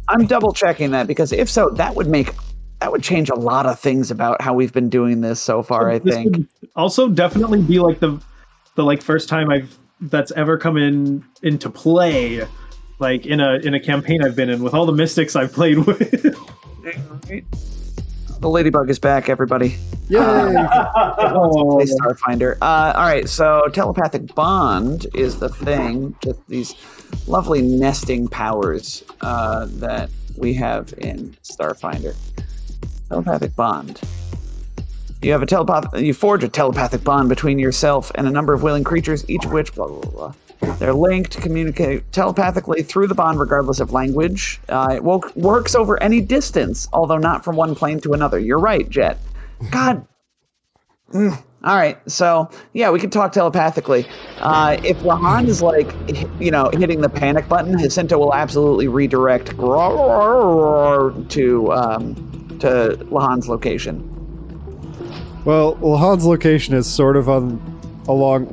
I'm double checking that because if so, that would make that would change a lot of things about how we've been doing this so far. Oh, I This think. would also definitely be like the the like first time I've that's ever come in into play, like in a in a campaign I've been in with all the mystics I've played with. The ladybug is back, everybody. Yay! oh, Starfinder. Uh, all right, so telepathic bond is the thing with these lovely nesting powers uh, that we have in Starfinder. Telepathic bond. You have a telepath. You forge a telepathic bond between yourself and a number of willing creatures, each of which blah blah blah. They're linked, communicate telepathically through the bond, regardless of language. Uh, it wo- works over any distance, although not from one plane to another. You're right, Jet. God Mm, all right, so yeah, we can talk telepathically. Uh, if Lahan is like, you know, hitting the panic button, Jacinto will absolutely redirect to um, to Lahan's location. Well, Lahan's location is sort of on along.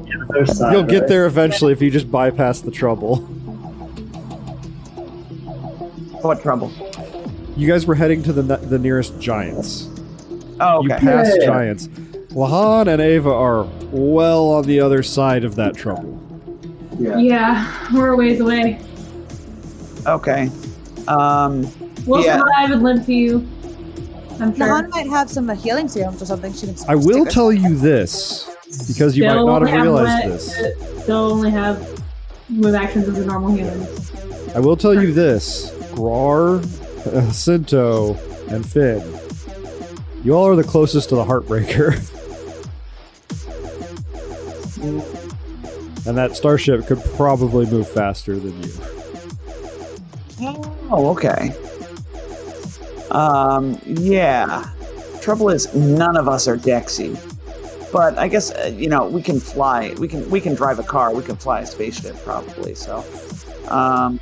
Side, You'll get right? there eventually if you just bypass the trouble. What trouble? You guys were heading to the ne- the nearest giants. Oh, You okay. passed Yeah. giants. Lahan and Ava are well on the other side of that trouble. Yeah. yeah, we're a ways away. Okay. Um, We'll Yeah. survive and live to you. I'm sure. Lahan might have some uh, healing serums or something. She can I will tell you this because you might not have only realized le- this. Still only have move actions as a normal human. I will tell you this: Grar, Cinto, and Finn. You all are the closest to the Heartbreaker. and that starship could probably move faster than you. oh, okay. Um, yeah. Trouble is, none of us are Dexy. But I guess uh, you know we can fly. We can we can drive a car. We can fly a spaceship probably. So, um,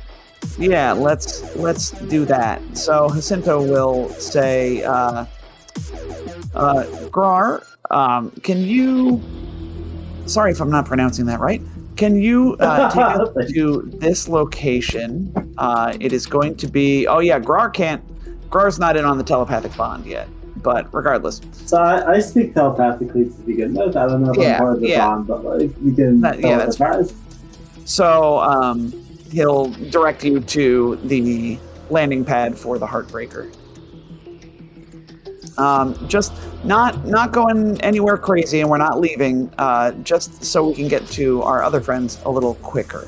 yeah, let's let's do that. So Jacinto will say, uh, uh, Grar, um, can you? Sorry if I'm not pronouncing that right. Can you uh, take us to this location? Uh, it is going to be. Oh yeah, Grar can't. Grar's not in on the telepathic bond yet. But regardless, So I, I speak telepathically to begin with. I don't know if Yeah, I'm part of the yeah. bond, but like you can That- yeah, that's. So um, he'll direct you to the landing pad for the Heartbreaker. Um, just not not going anywhere crazy, and we're not leaving. Uh, just so we can get to our other friends a little quicker.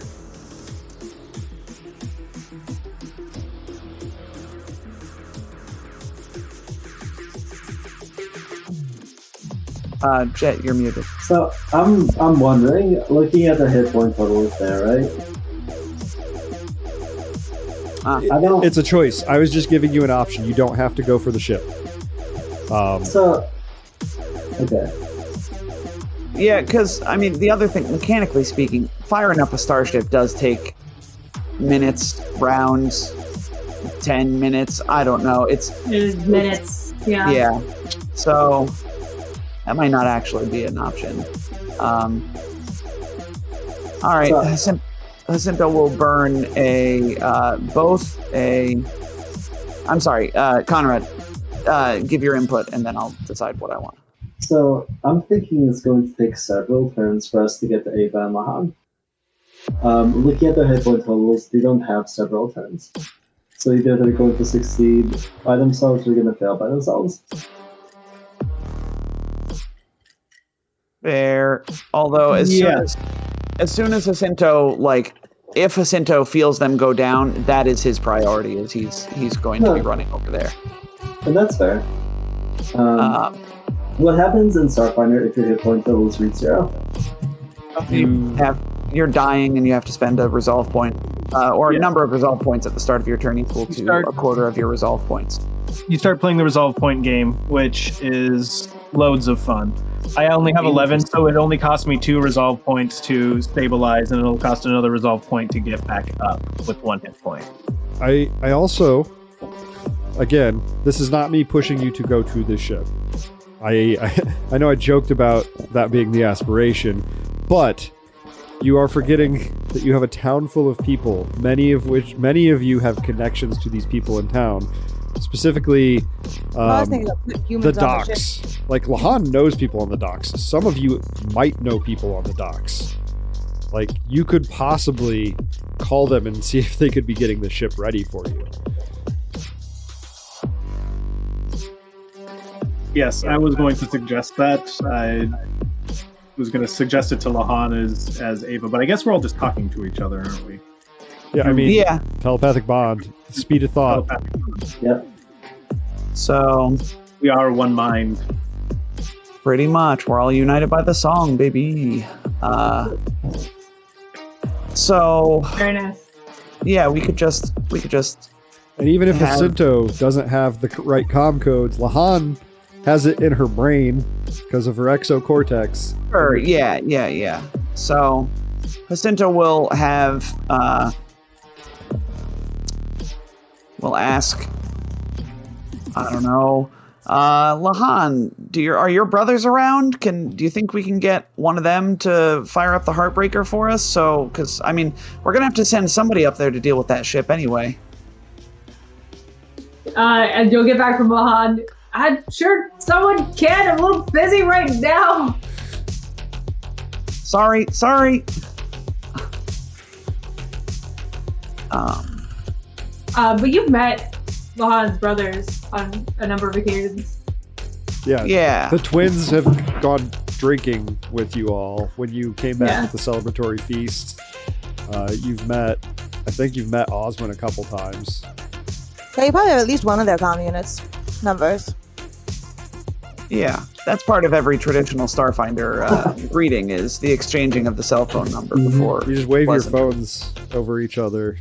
Uh, Jet, you're muted. So I'm I'm wondering, looking at the hit point totals there, right? Ah. I don't. It's a choice. I was just giving you an option. You don't have to go for the ship. Um, so okay. Yeah, because I mean, the other thing, mechanically speaking, firing up a starship does take minutes, rounds, ten minutes. I don't know. It's There's minutes. Yeah. yeah. So that might not actually be an option. Um, all right, So- Jacinto, will burn a uh, both a. I'm sorry, uh, Conrad. Uh, give your input, and then I'll decide what I want. So I'm thinking it's going to take several turns for us to get to Ava and Lahan. Um, looking at their hit point totals, they don't have several turns. So either they're going to succeed by themselves or they're going to fail by themselves. Fair. Although as soon as as soon as Jacinto like if Jacinto feels them go down, that is his priority. Is he's he's going to be running over there. And that's fair. Um, Um, what happens in Starfinder if your hit point totals reach zero? you have you're dying and you have to spend a resolve point, uh, or a number of resolve points at the start of your turn equal You to start- a quarter of your resolve points. you start playing the resolve point game, which is loads of fun. I only have 11, so it only costs me two resolve points to stabilize, and it'll cost another resolve point to get back up with one hit point. I I also again, this is not me pushing you to go to this ship. I, I I know I joked about that being the aspiration, but you are forgetting that you have a town full of people, many of which many of you have connections to these people in town. Specifically, um, thinking the humans on the docks. Like Lahan knows people on the docks. Some of you might know people on the docks. Like you could possibly call them and see if they could be getting the ship ready for you. Yes, I was going to suggest that. I was going to suggest it to Lahan as, as Ava, but I guess we're all just talking to each other, aren't we? Yeah, I mean, yeah. telepathic bond, speed of thought. Yep. So We are one mind. pretty much, we're all united by the song, baby. Uh, so Very nice. yeah, we could just we could just And even if Have- Jacinto doesn't have the right com codes, Lahan has it in her brain because of her exocortex. Sure. Yeah. Yeah. Yeah. So, Jacinto will have. Uh, will ask. I don't know. Uh, Lahan, do your are your brothers around? Can do you think we can get one of them to fire up the Heartbreaker for us? So, because I mean, we're gonna have to send somebody up there to deal with that ship anyway. Uh, and you'll get back from Lahan. I'm sure someone can. I'm a little busy right now. Sorry. Sorry. Um. Uh, but you've met Lahan's brothers on a number of occasions. Yeah, Yeah. the twins have gone drinking with you all when you came back Yeah. at the celebratory feast. Uh, you've met, I think you've met Osmond a couple times. So you probably have at least one of their comm units numbers. Yeah, that's part of every traditional Starfinder uh, greeting is the exchanging of the cell phone number before. You just wave Pleasant. your phones over each other.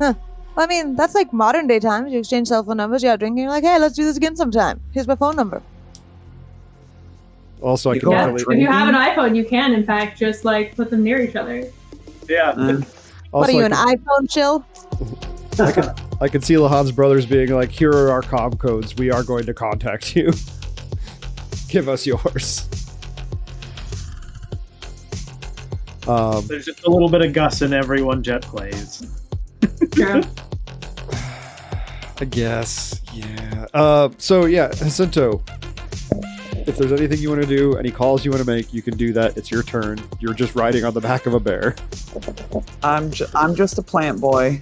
Well, I mean, that's like modern day times. You exchange cell phone numbers, you're out drinking, you're like, hey, let's do this again sometime. Here's my phone number. Also, I You can Yeah, definitely, if you have an iPhone, you can in fact just like put them near each other. Yeah. Uh, what also are you, I an iPhone chill? I can see Lahan's brothers being like, "Here are our com codes. We are going to contact you. Give us yours." Um, There's just a little bit of Gus in everyone Jet plays. True. I guess, yeah. Uh, so yeah, Jacinto. If there's anything you want to do, any calls you want to make, you can do that. It's your turn. You're just riding on the back of a bear. I'm ju- I'm just a plant boy,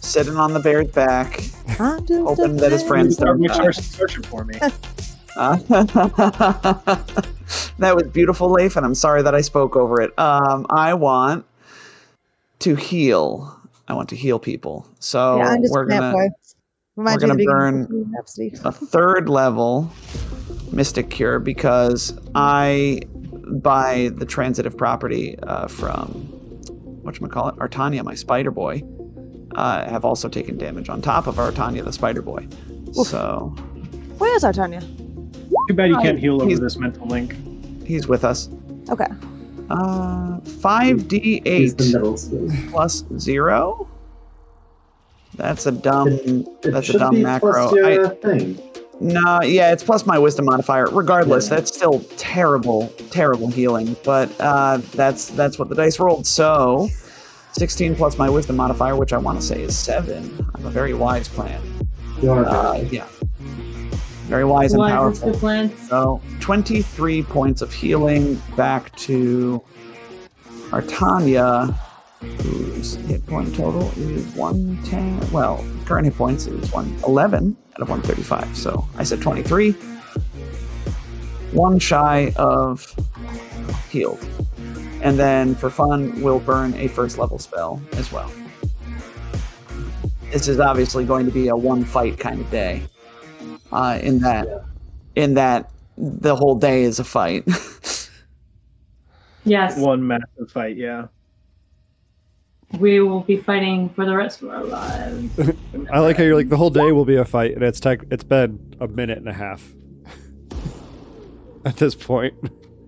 sitting on the bear's back. I'm Hoping that his friends don't Which are searching for me. Uh, that was beautiful, Leif, and I'm sorry that I spoke over it. Um, I want to heal. I want to heal people. So yeah, we're gonna. We're me of the gonna beginning of Bohemian Rhapsody. a third level Mystic Cure because I, by the transitive property uh, from whatchamacallit, Artania, my spider boy, uh, have also taken damage on top of Artania, the spider boy. So Where is Artania? Too bad you can't heal over this mental link. he's with us. Okay. Uh, 5d8 the middle spoon. plus 0? That's a dumb. It That's a dumb be macro. plus your thing. No, yeah, it's plus my wisdom modifier. Regardless, Yeah. that's still terrible, terrible healing. But uh, that's that's what the dice rolled. So, sixteen plus my wisdom modifier, which I want to say is seven. I'm a very wise plan. You are Uh, yeah, very wise and powerful. plan? So, twenty-three points of healing back to Artania, whose hit point total is one ten. Well, current hit points is one eleven out of one thirty-five. So I said twenty-three. One shy of healed, and then for fun, we'll burn a first level spell as well. This is obviously going to be a one fight kind of day. Uh, in that, in that the whole day is a fight. Yes, One massive fight, yeah. we will be fighting for the rest of our lives. I like how you're like the whole day will be a fight, and it's tech. It's been a minute and a half at this point.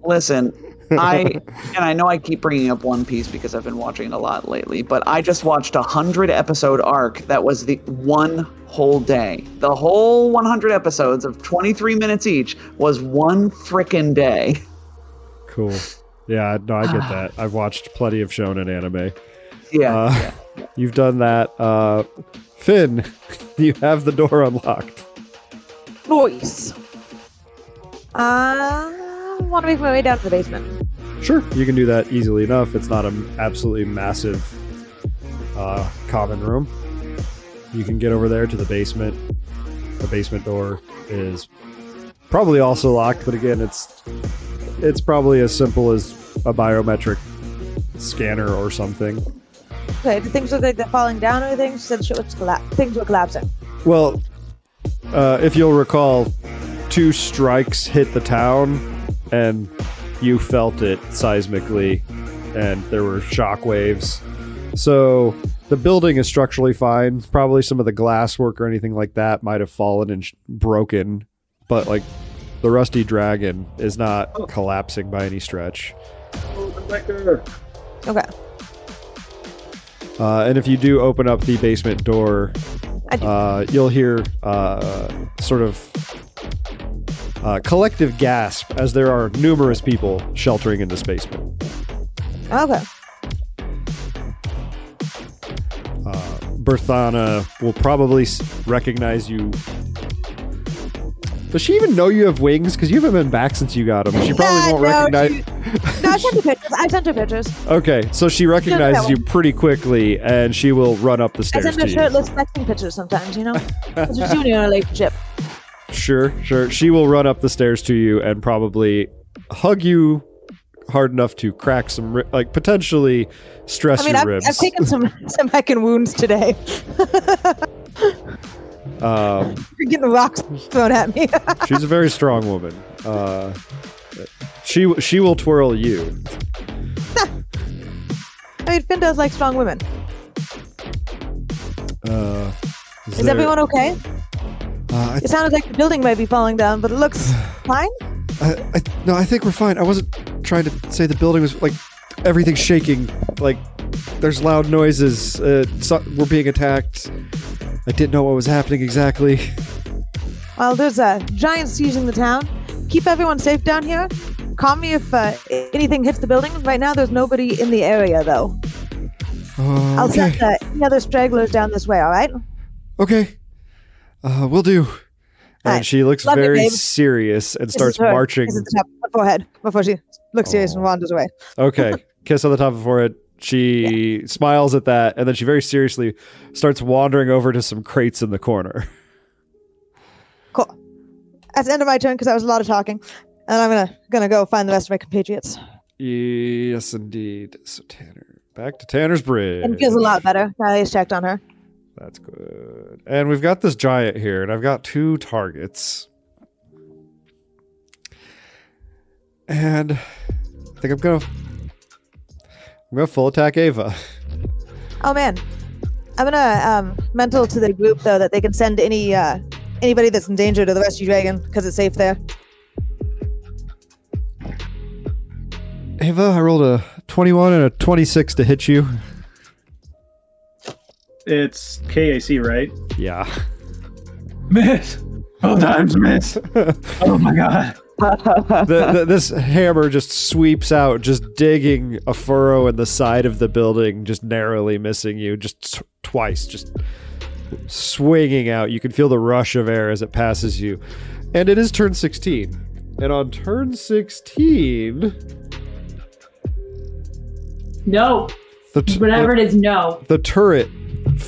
Listen, I and I know I keep bringing up One Piece because I've been watching it a lot lately, but I just watched a hundred episode arc that was the one whole day. The whole 100 episodes of 23 minutes each was one frickin' day. Cool. Yeah, no, I get that. I've watched plenty of shonen anime. Yeah, Uh, yeah. You've done that. Uh, Finn, you have the door unlocked. Nice. Uh, want to make my way down to the basement. Sure, you can do that easily enough. It's not an absolutely massive uh, common room. You can get over there to the basement. The basement door is probably also locked, but again, it's it's probably as simple as a biometric scanner or something. Okay, do things look like they're falling down or anything? She said shit looks colla- things were collapsing. Well, uh, if you'll recall, two strikes hit the town, and you felt it seismically, and there were shock waves. So the building is structurally fine. Probably some of the glasswork or anything like that might have fallen and sh- broken, but like the rusty dragon is not collapsing by any stretch. Okay. Uh, and if you do open up the basement door, uh, you'll hear uh, sort of uh, collective gasp as there are numerous people sheltering in this basement. Okay. Uh, Berthana will probably recognize you. Does she even know you have wings? Because you haven't been back since you got them. She probably won't no, recognize. she- No, I sent her pictures. I sent her pictures. Okay, so she recognizes you pretty quickly, and she will run up the stairs. I send her shirtless flexing pictures sometimes, you know? That's what you do in a relationship. Sure, sure. She will run up the stairs to you and probably hug you hard enough to crack some, ri- like potentially stress I mean, your I've, ribs. I've taken some some heckin' wounds today. um, You're getting rocks thrown at me. she's a very strong woman. Uh, she she will twirl you. I mean, Finn does like strong women. Uh, Is there- everyone okay? Uh, It sounded like the building might be falling down, but it looks fine. I, I, no, I think we're fine. I wasn't trying to say the building was like everything's shaking. Like there's loud noises. Uh, so, we're being attacked. I didn't know what was happening exactly. Well, there's uh, giants using the town. Keep everyone safe down here. Call me if uh, anything hits the building. Right now, there's nobody in the area, though. Uh, I'll okay. send uh, any other stragglers down this way, all right? Okay. Uh, we'll do. And Alright. she looks Love very serious and This starts marching. Kiss at the top of her forehead before she looks serious and wanders away. Okay. Kiss on the top of the forehead. She smiles at that, and then she very seriously starts wandering over to some crates in the corner. Cool. That's the end of my turn because that was a lot of talking, and I'm gonna gonna go find the rest of my compatriots. yes, indeed. So Tanner, back to Tanner's Bridge. And feels a lot better now he's checked on her. That's good. And we've got this giant here, and I've got two targets. And I think I'm gonna I'm gonna full attack Ava. Oh man, I'm gonna um, mental to the group though that they can send any uh, anybody that's in danger to the Rusty Dragon because it's safe there. Ava, I rolled a 21 and a 26 to hit you. It's KAC, right? Yeah. Miss. Both times miss. oh my god. the, the, this hammer just sweeps out, just digging a furrow in the side of the building, just narrowly missing you, just t- twice, just swinging out. You can feel the rush of air as it passes you. And it is turn 16. And on turn 16, No. the, t- Whatever it is, no. the turret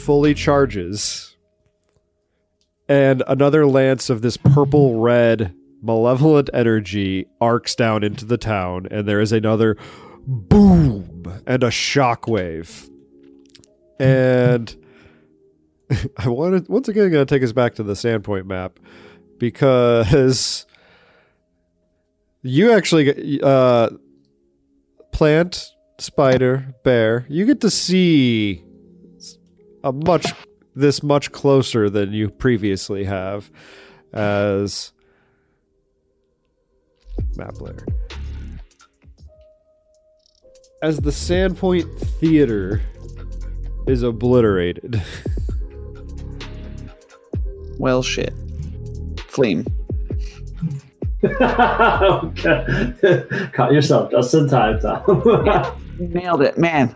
fully charges and another lance of this purple red malevolent energy arcs down into the town and there is another boom and a shockwave. And i wanted once again going to take us back to the sandpoint map because you actually uh plant spider bear you get to see a much this much closer than you previously have as map layer as the sandpoint theater is obliterated Well, shit. Fleam. okay. Caught yourself just in time, Tom. Nailed it, man.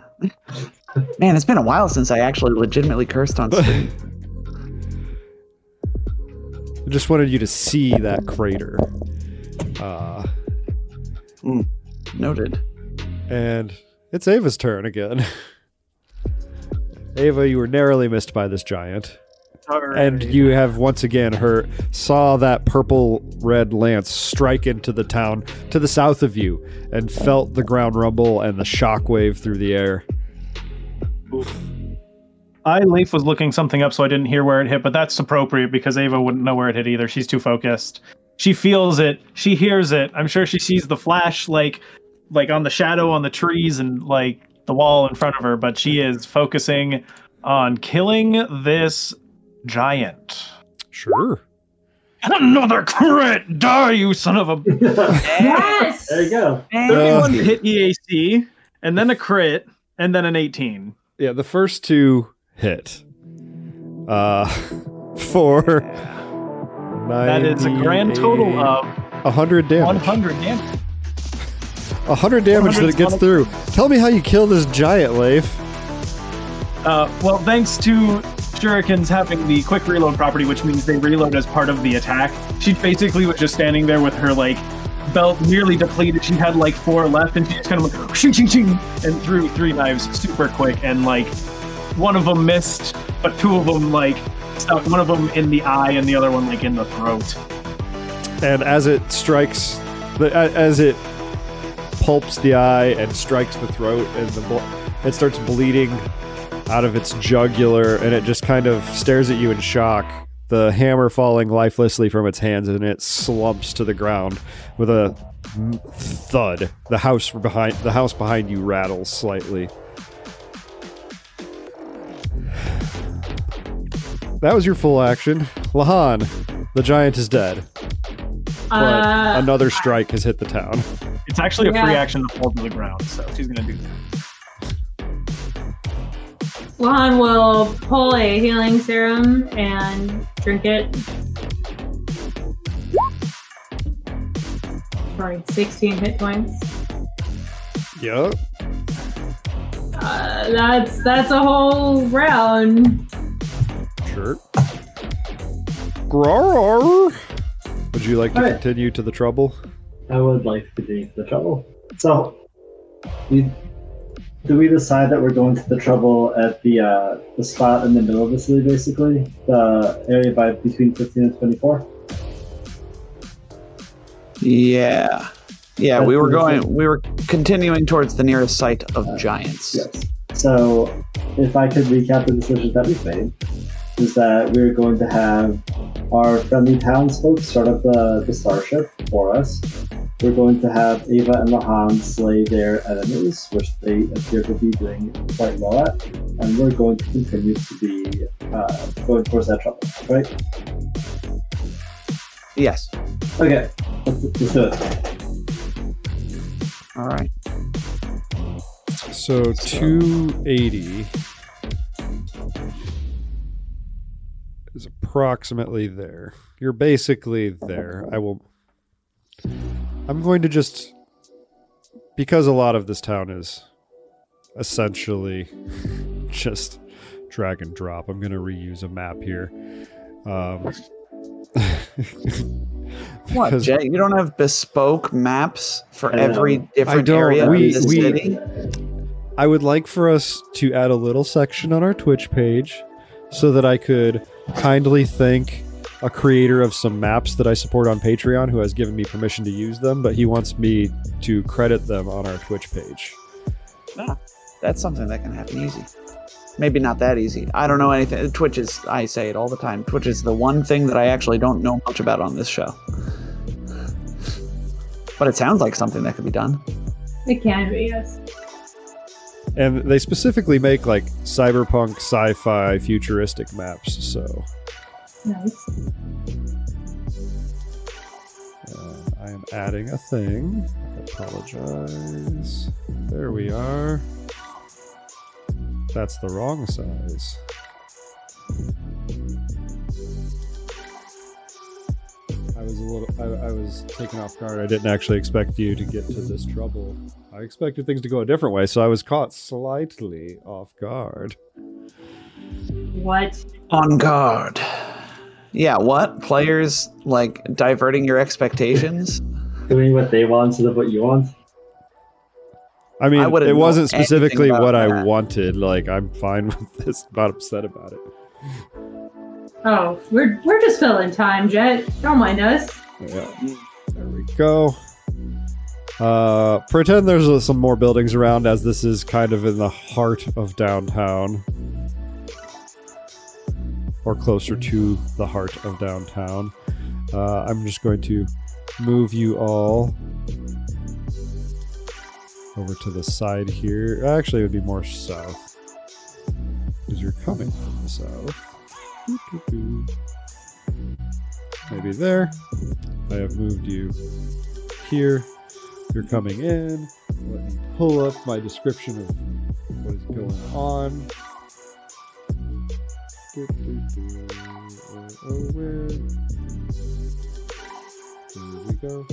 Man, it's been a while since I actually legitimately cursed on stream. i just wanted you to see that crater. Uh Noted. and it's ava's turn again. Ava you were narrowly missed by this giant. And you have once again her saw that purple red lance strike into the town to the south of you and felt the ground rumble and the shockwave through the air I Leif was looking something up, so I didn't hear where it hit, but that's appropriate because Ava wouldn't know where it hit either. She's too focused. She feels it. She hears it. I'm sure she sees the flash, like, like on the shadow on the trees and like the wall in front of her. But she is focusing on killing this giant. sure Another crit! Die, you son of a! Yes! there you go. Everyone uh, hit EAC, and then a crit, and then an 18. Yeah the first two hit. Uh for That is a grand total of 100 damage. 100 damage. 100 damage that it gets through. Tell me how you kill this giant Leif. Uh, well, thanks to Shurikens having the quick reload property, which means they reload as part of the attack, she basically was just standing there with her like belt nearly depleted. She had like four left, and she just kind of went shing shing shing and threw three knives super quick, and like one of them missed, but two of them like stuck. One of them in the eye, and the other one like in the throat. and as it strikes the as it pulps the eye and strikes the throat and the it starts bleeding out of its jugular and it just kind of stares at you in shock the hammer falling lifelessly from its hands and it slumps to the ground with a thud the house behind the house behind you rattles slightly that was your full action lahan the giant is dead but Uh, another strike has hit the town. It's actually a free action to fall to the ground, so she's gonna do that. Lahan will pull a healing serum and drink it. Sorry, 16 hit points. Yep. Uh, that's that's a whole round. Sure. Grar. Would you like to Alright. continue to the trouble? I would like to continue the trouble. So, we, do we decide that we're going to the trouble at the uh, the spot in the middle of the city, basically the area by between 15 and 24? Yeah. Yeah, we were going we were continuing towards the nearest site of giants. Yes. So, if I could recap the decisions that we've made, is that we're going to have our friendly townsfolk start up the, the starship for us. we're going to have Ava and Lahan slay their enemies, which they appear to be doing quite well at, and we're going to continue to be uh, going towards that trouble, right? Yes. Okay, let's, let's do it. All right. So 280 approximately there. You're basically there. I will. I'm going to just. Because a lot of this town is essentially just drag and drop, I'm going to reuse a map here. Um, What, Jay? You don't have bespoke maps for I every different area We- of the we- city? I would like for us to add a little section on our Twitch page so that I could kindly thank a creator of some maps that I support on Patreon who has given me permission to use them, but he wants me to credit them on our Twitch page. Ah, that's something that can happen easy. Maybe not that easy. I don't know anything. Twitch is, I say it all the time. Twitch is the one thing that I actually don't know much about on this show. But it sounds like something that could be done. It can be, yes. And they specifically make like cyberpunk, sci-fi, futuristic maps. So Nice. uh, I am adding a thing. I apologize. There we are. That's the wrong size. I was a little. I, I was taken off guard. I didn't actually expect you to get to this trouble. I expected things to go a different way, so I was caught slightly off guard. What? On guard. Yeah, what? Players, like, diverting your expectations? Doing what they want instead of what you want. I mean, I it wasn't specifically about what I wanted. Like, I'm fine with this. Not upset about it. Oh, we're we're just filling time, Jet. Don't mind us. Yeah. There we go. Uh, pretend there's uh, some more buildings around, as this is kind of in the heart of downtown, or closer to the heart of downtown. Uh, I'm just going to move you all over to the side here. Actually, it would be more south because you're coming from the south. Doo-doo-doo. Maybe there. I have moved you here. You're coming in. Let me pull up my description of what is going on. There we go.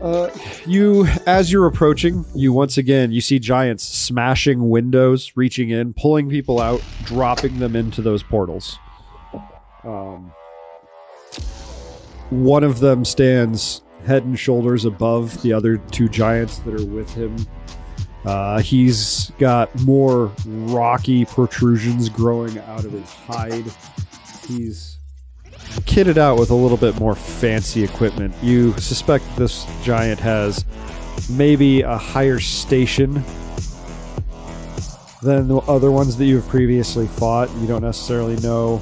Uh, you, as you're approaching, you once again you see giants smashing windows, reaching in, pulling people out, dropping them into those portals. Um, one of them stands head and shoulders above the other two giants that are with him. Uh, he's got more rocky protrusions growing out of his hide. He's kitted out with a little bit more fancy equipment. You suspect this giant has maybe a higher station than the other ones that you have previously fought. You don't necessarily know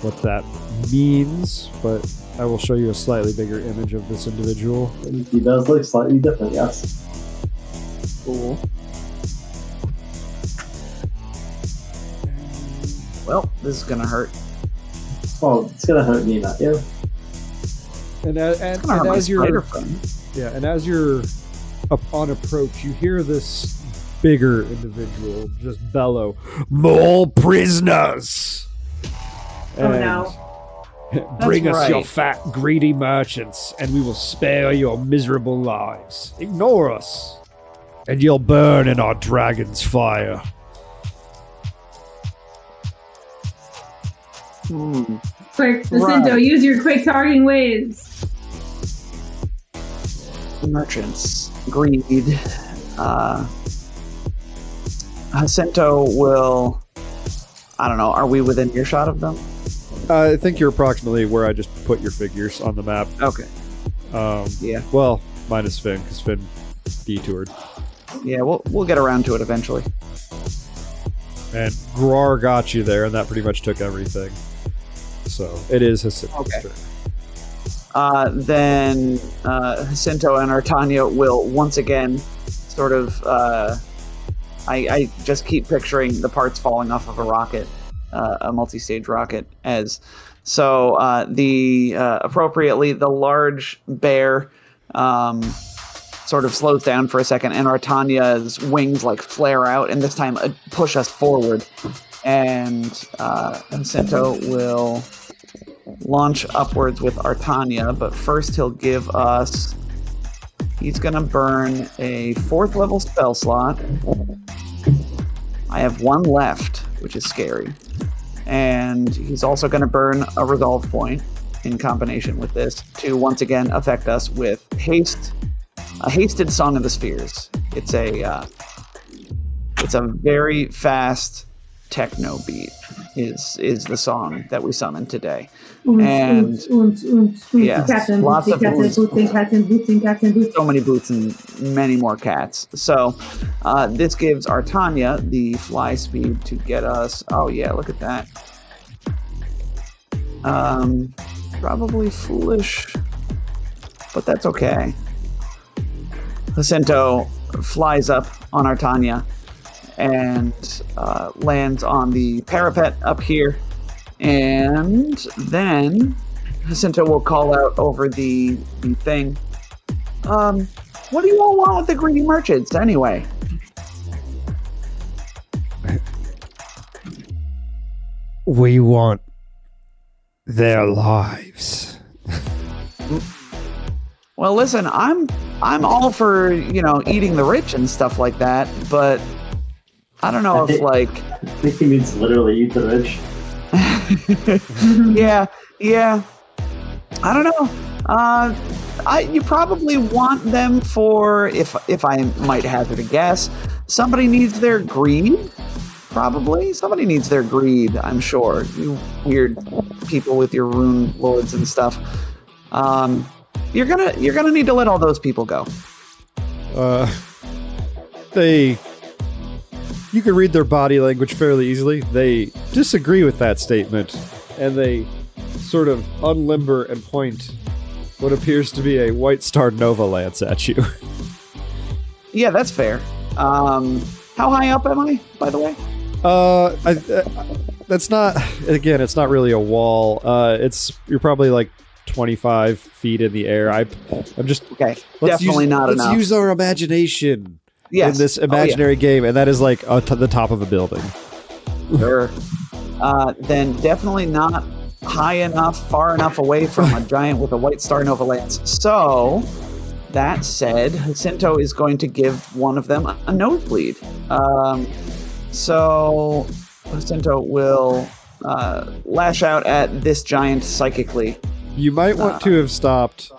what that means, but I will show you a slightly bigger image of this individual. He does look slightly different, yes. Cool. Well, this is gonna hurt. Well, it's gonna hurt me, not you. And, a- and, It's gonna hurt and as spider you're yeah, and as you're upon approach, you hear this bigger individual just bellow, "More prisoners!" Oh, no. Bring That's us your fat, greedy merchants, and we will spare your miserable lives. Ignore us, and you'll burn in our dragon's fire. Hmm. Quick, Jacinto, Right. use your quick targeting waves. merchants greed uh Jacinto will I don't know, are we within earshot of them? Uh, I think you're approximately where I just put your figures on the map. Okay. Um, Yeah. Well, minus Finn, because Finn detoured. Yeah, we'll we'll get around to it eventually. And Grar got you there, and that pretty much took everything. So it is his Okay. turn. uh, then uh, Jacinto and Artania will once again sort of. Uh, I, I just keep picturing the parts falling off of a rocket, uh, a multi-stage rocket, as so uh, the uh, appropriately the large bear um, sort of slows down for a second, and Artania's wings like flare out, and this time uh, push us forward. And uh, Jacinto will launch upwards with Artania, but first he'll give us. He's gonna burn a fourth level spell slot. I have one left, which is scary. And he's also gonna burn a resolve point in combination with this to once again affect us with haste, a hasted Song of the Spheres. It's a uh, it's a very fast techno beat. Is is the song that we summoned today? And- yes, lots of boots. Bootsing, Captain, Bootsing, Captain, Bootsing. so many boots and many more cats. So uh, this gives Artania the fly speed to get us. Oh yeah, look at that. Um, probably foolish, but that's okay. Jacinto flies up on Artania and uh, lands on the parapet up here, and then Jacinto will call out over the the thing. Um, what do you all want with the greedy merchants anyway? We want their lives. Well, listen, I'm I'm all for you know eating the rich and stuff like that, but I don't know if like I think he means literally eat the rich. yeah yeah I don't know. Uh, I you probably want them for if if I might hazard a guess, somebody needs their greed. Probably somebody needs their greed. I'm sure you weird people with your rune lords and stuff. Um, you're gonna you're gonna need to let all those people go. Uh, they. You can read their body language fairly easily. They disagree with that statement, and they sort of unlimber and point what appears to be a white star nova lance at you. Yeah, that's fair. Um, how high up am I, by the way? Uh, I, uh, that's not. Again, it's not really a wall. Uh, it's you're probably like 25 feet in the air. I, I'm just Okay, let's definitely use, not let's enough. use our imagination yes. in this Oh, yeah. imaginary game, and that is like uh, the top of a building. Sure. Uh, then definitely not high enough, far enough away from a giant with a white star nova lance. So, that said, Jacinto is going to give one of them a, a nosebleed. Um, so, Jacinto will uh, lash out at this giant psychically. You might want to have stopped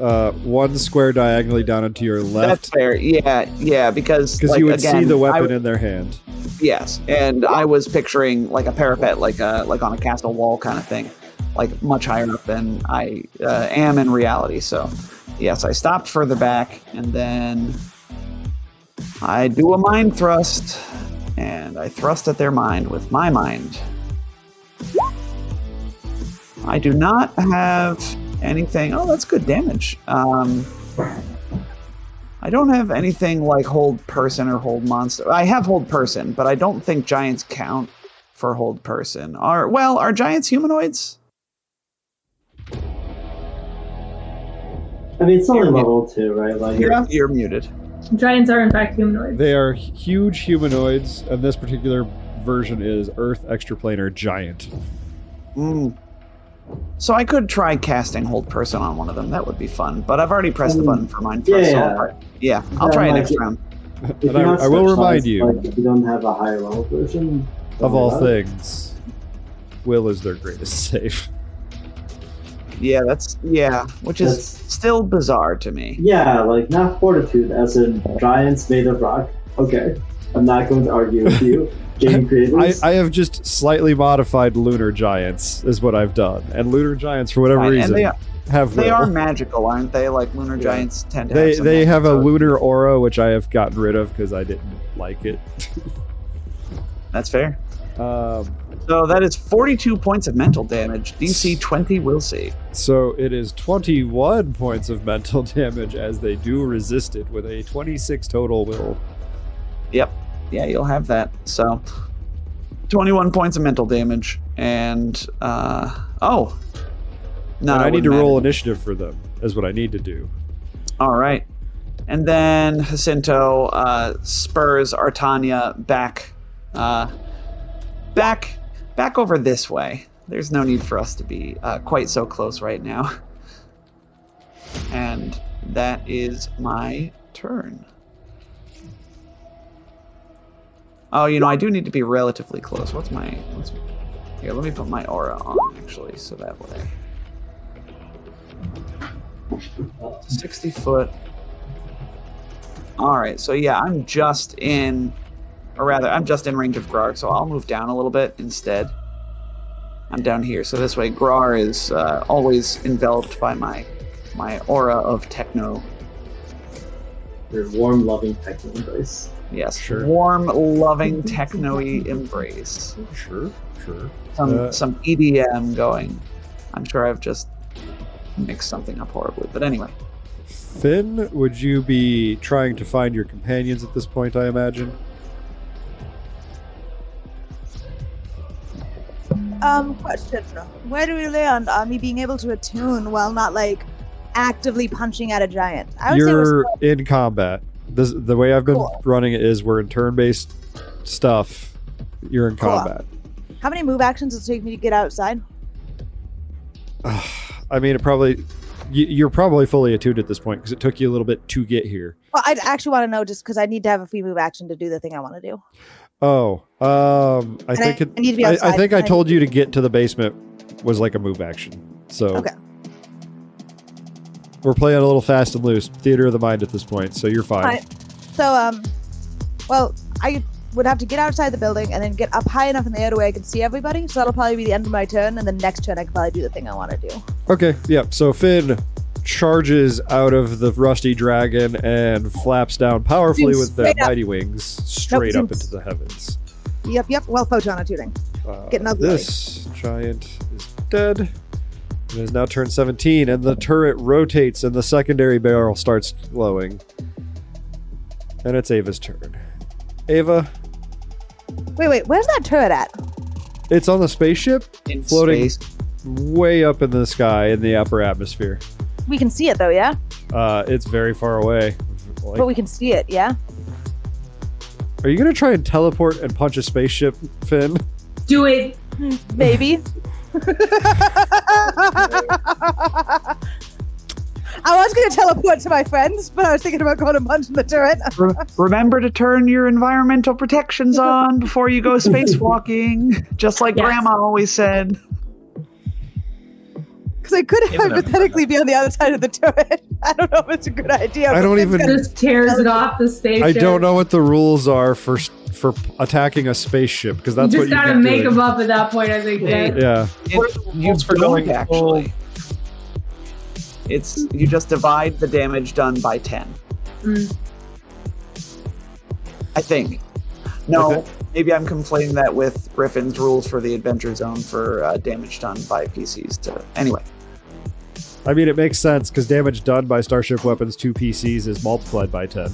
uh, one square diagonally down into your left. That's fair. Yeah, yeah, because because like, you would again, see the weapon in their hand. Yes, and I was picturing like a parapet, like a like on a castle wall kind of thing, like much higher up than I uh, am in reality. So, yes, I stopped further back, and then I do a mind thrust, and I thrust at their mind with my mind. I do not have anything. Oh, that's good damage. Um, I don't have anything like hold person or hold monster. I have hold person, but I don't think giants count for hold person. Are well, are giants humanoids? I mean, it's only You're- level two, right? Like, You're, you're muted. Giants are in fact humanoids. They are huge humanoids, and this particular version is Earth Extraplanar Giant. Mm. So I could try casting hold person on one of them. That would be fun. But I've already pressed the Mm. button for mine first. so Yeah. I'll try, yeah, I'll Yeah, try it next it- round. if And I- I will remind you- like, if you don't have a higher level version Of all worry it. things, Will is their greatest save. Yeah, that's yeah, which is still bizarre to me. Yeah, like not fortitude, as in giants made of rock. Okay, I'm not going to argue with you, game I, creators. I have just slightly modified lunar giants, is what I've done. And lunar giants, for whatever Fine, reason, they are, have they will. are magical, aren't they? Like lunar Yeah. giants tend to. They have some they have a lunar aura, which I have gotten rid of because I didn't like it. That's fair. Um, So that is 42 points of mental damage. DC 20 will save. so it is 21 points of mental damage as they do resist it with a 26 total will. Yep. Yeah, you'll have that. So 21 points of mental damage. And, uh, oh. No, I need to wouldn't roll matter. initiative for them, is what I need to do. All right. And then Jacinto uh, spurs Artania back, uh, back, back over this way. There's no need for us to be uh, quite so close right now. And that is my turn. Oh, you know, I do need to be relatively close. What's my? What's here? Let me put my aura on actually, so that way. Sixty foot. All right, so yeah, I'm just in, or rather, I'm just in range of Grar, so I'll move down a little bit instead. I'm down here, so this way Grar is uh, always enveloped by my my aura of techno. Your warm, loving techno embrace. Yes, Sure. warm, loving techno-y embrace. Sure, sure. Some Uh, some EDM going. I'm sure I've just mixed something up horribly, but anyway. Finn, would you be trying to find your companions at this point, I imagine? Um, question. Where do we land on me being able to attune while not like actively punching at a giant? I would You're we're in combat. This, the way I've been Cool. running it is we're in turn based stuff. You're in Cool. combat. How many move actions does it take me to get outside? I mean, it probably. You're probably fully attuned at this point because it took you a little bit to get here. Well, I actually want to know just because I need to have a free move action to do the thing I want to do. Oh, um, I And think I, it. I need to be I. I think I told you to get to the basement was like a move action. So Okay. We're playing a little fast and loose, theater of the mind at this point. So you're fine. So, um, well, I would have to get outside the building and then get up high enough in the air to where I can see everybody. So that'll probably be the end of my turn, and the next turn I can probably do the thing I want to do. Okay, yep. So Finn charges out of the rusty dragon and flaps down powerfully Zooms with their mighty wings straight up into the heavens. Yep, yep. Well, photon attuning. Uh, Getting ugly. this giant is dead. It is now turn 17, and the turret rotates and the secondary barrel starts glowing. And it's Ava's turn. Ava, Wait, wait. Where's that turret at? it's on the spaceship, In Floating. space. way up in the sky in the upper atmosphere. We can see it though, yeah. Uh, it's very far away. Like, But we can see it, yeah. Are you gonna try and teleport and punch a spaceship, Finn? Do it. Maybe. I was going to teleport to my friends, but I was thinking about going and punching the turret. Re- remember to turn your environmental protections on before you go spacewalking, just like Yes. Grandma always said. Because I could Even hypothetically be on the other side of the turret. I don't know if it's a good idea. I don't even- gonna- Just tears it off the spaceship. I don't know what the rules are for for attacking a spaceship because that's you what just you gotta get make doing. them up at that point, I think. Yeah. Jay. Yeah, What are the You rules for going actually. It's you just divide the damage done by ten. Mm. I think. No, Okay. maybe I'm conflating that with Griffin's rules for the Adventure Zone for uh, damage done by PCs. To anyway, I mean it makes sense because damage done by Starship weapons to PCs is multiplied by ten.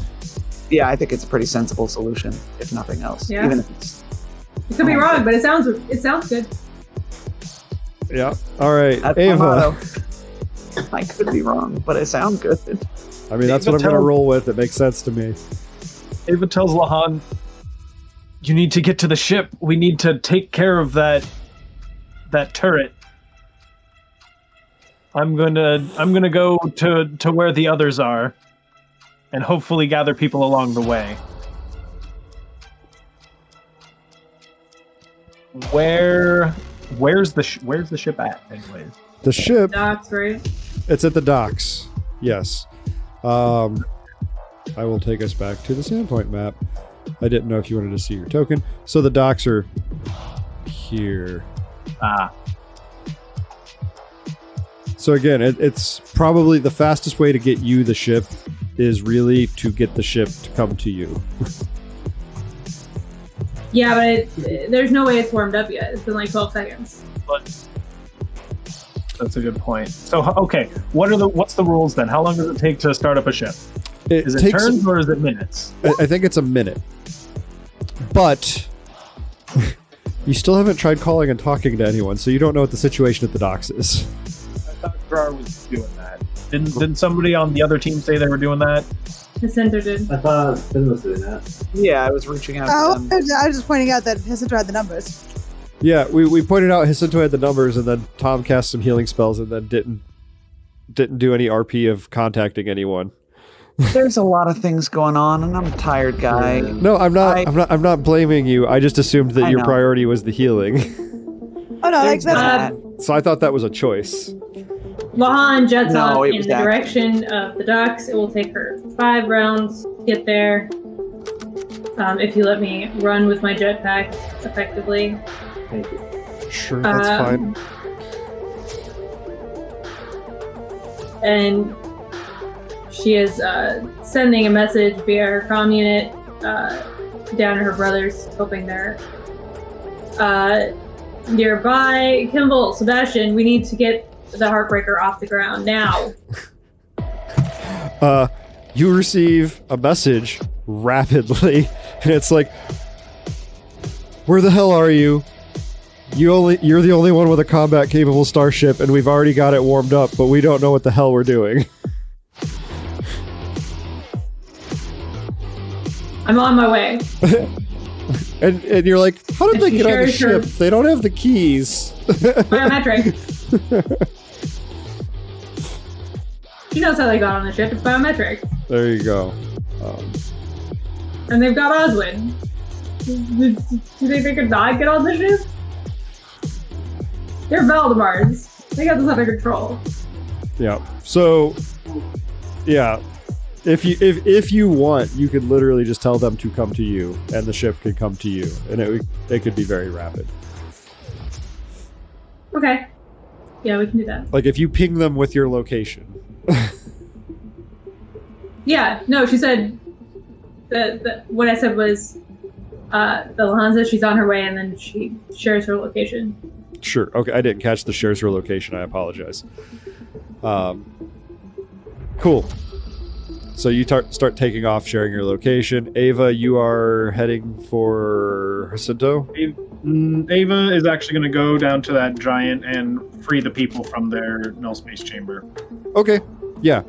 Yeah, I think it's a pretty sensible solution, if nothing else. Yeah. Even if it's It could be oh, wrong, but it sounds it sounds good. Yeah. All right, that's Ava. I could be wrong, but it sounds good. I mean that's Ava what I'm gonna roll with. It makes sense to me. Ava tells Lahan, "You need to get to the ship. We need to take care of that that turret. I'm gonna I'm gonna go to to where the others are, and hopefully gather people along the way. Where where's the sh- where's the ship at? Anyways, The ship Docks, right? It's at the docks. Yes. Um, I will take us back to the Sandpoint map. I didn't know if you wanted to see your token. So the docks are here. ah, So again, it, it's probably the fastest way to get you the ship is really to get the ship to come to you. Yeah, but it, there's no way it's warmed up yet. It's been like 12 seconds. But that's a good point. So okay, what are the what's the rules then? How long does it take to start up a ship? It Is it takes. turns or is it minutes? I I think it's a minute, but you still haven't tried calling and talking to anyone, so you don't know what the situation at the docks is. I thought Grar was doing that. Didn't didn't somebody on the other team say they were doing that? The did. I thought Finn was doing that. Yeah, I was reaching out Oh, to them. I was just pointing out that Jacinto had the numbers. Yeah, we, we pointed out Jacinto had the numbers, and then Tom cast some healing spells, and then didn't didn't do any RP of contacting anyone. There's a lot of things going on, and I'm a tired guy. No, I'm not. I- I, am not. I'm not blaming you. I just assumed that I your know. priority was the healing, Oh no, like that's that. so I thought that was a choice. Lahan jets No, off in was the active. direction of the docks. It will take her five rounds to get there. Um, if you let me run with my jetpack effectively. Thank you. Sure, that's Um, fine. and she is uh, sending a message via her comm unit uh, down to her brothers, hoping they're uh, nearby. Kimball, Sebastian, we need to get the Heartbreaker off the ground now. Uh, you receive a message rapidly, and it's like, "Where the hell are you? You only you're the only one with a combat capable starship, and we've already got it warmed up, but we don't know what the hell we're doing." I'm on my way. And and you're like, "How did they get on the ship? They don't have the keys." Biometric. she knows how they got on the ship. It's biometric. there you go. Um, And they've got Oswin. Do they think could not get on the ship? They're Valdemars. They got this under control. Yeah. So, yeah, if you if if you want, you could literally just tell them to come to you, and the ship could come to you, and it it could be very rapid. Okay. Yeah, we can do that. Like if you ping them with your location. Yeah, no, she said the, the what I said was uh, the Lahanza, she's on her way, and then she shares her location. Sure. Okay, I didn't catch the shares her location. I apologize. Um, cool. So you tar- start taking off, sharing your location. Ava, you are heading for Jacinto. Ava is actually going to go down to that giant and free the people from their null space chamber. Okay. Yeah.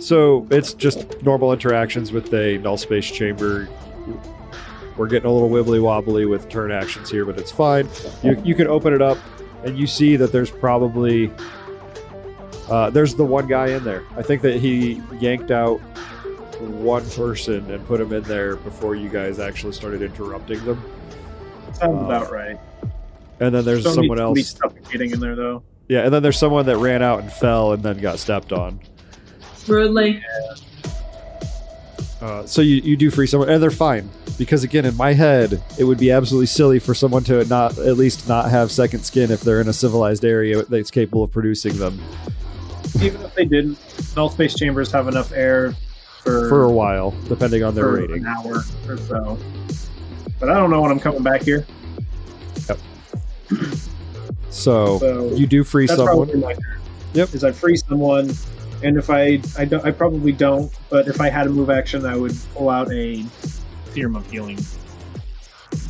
So it's just normal interactions with a null space chamber. We're getting a little wibbly wobbly with turn actions here, but it's fine. You, you can open it up, and you see that there's probably uh, there's the one guy in there. I think that he yanked out one person and put him in there before you guys actually started interrupting them. Sounds Uh, about right. And then there's Don't someone need to be else. suffocating in there though. Yeah, and then there's someone that ran out and fell and then got stepped on. Rudely. Uh, so you, you do free someone, and they're fine because again, in my head, it would be absolutely silly for someone to not at least not have second skin if they're in a civilized area that's capable of producing them Even if they didn't, null space chambers have enough air for for a while, depending on their for rating. an hour or so. But I don't know when I'm coming back here. So So you do free someone. my. Yep. Is I free someone, and if I I don't I probably don't, but if I had a move action, I would pull out a serum of healing.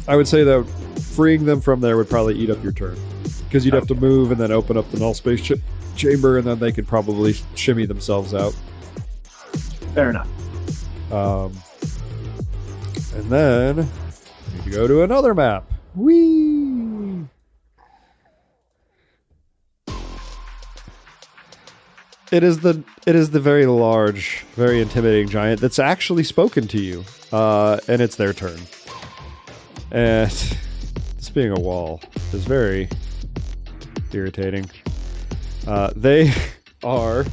I would say that freeing them from there would probably eat up your turn because you'd have to move and then open up the null space ch- chamber, and then they could probably shimmy themselves out. Fair enough. Um, and then need to go to another map. Whee! It is the it is the very large, very intimidating giant that's actually spoken to you, uh, and it's their turn. And this being a wall is very irritating. Uh, they are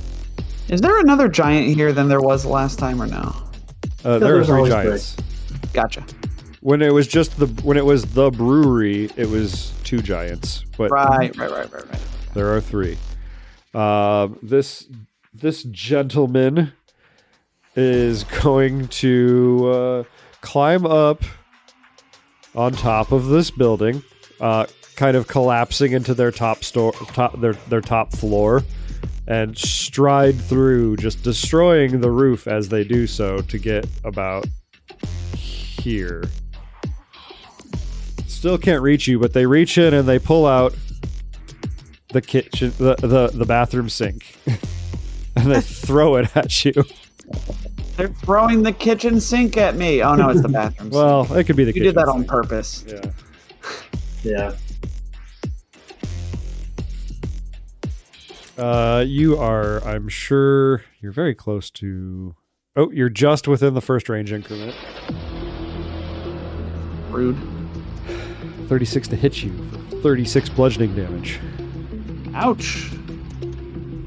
Is there another giant here than there was last time, or no? uh, there are three giants. Gotcha. When it was just the when it was the brewery, it was two giants, but Right, right, right, right, right. there are three. Um, this this gentleman is going to uh, climb up on top of this building, uh, kind of collapsing into their top store, top their their top floor, and stride through, just destroying the roof as they do so to get about here. Still can't reach you, but they reach in and they pull out the kitchen, the the, the bathroom sink, and they throw it at you. They're throwing the kitchen sink at me. Oh no, it's the bathroom. sink. Well, it could be the you did that on purpose. Yeah. Yeah. Uh, you are, I'm sure, you're very close to. Oh, you're just within the first range increment. Rude. 36 to hit you for 36 bludgeoning damage. Ouch.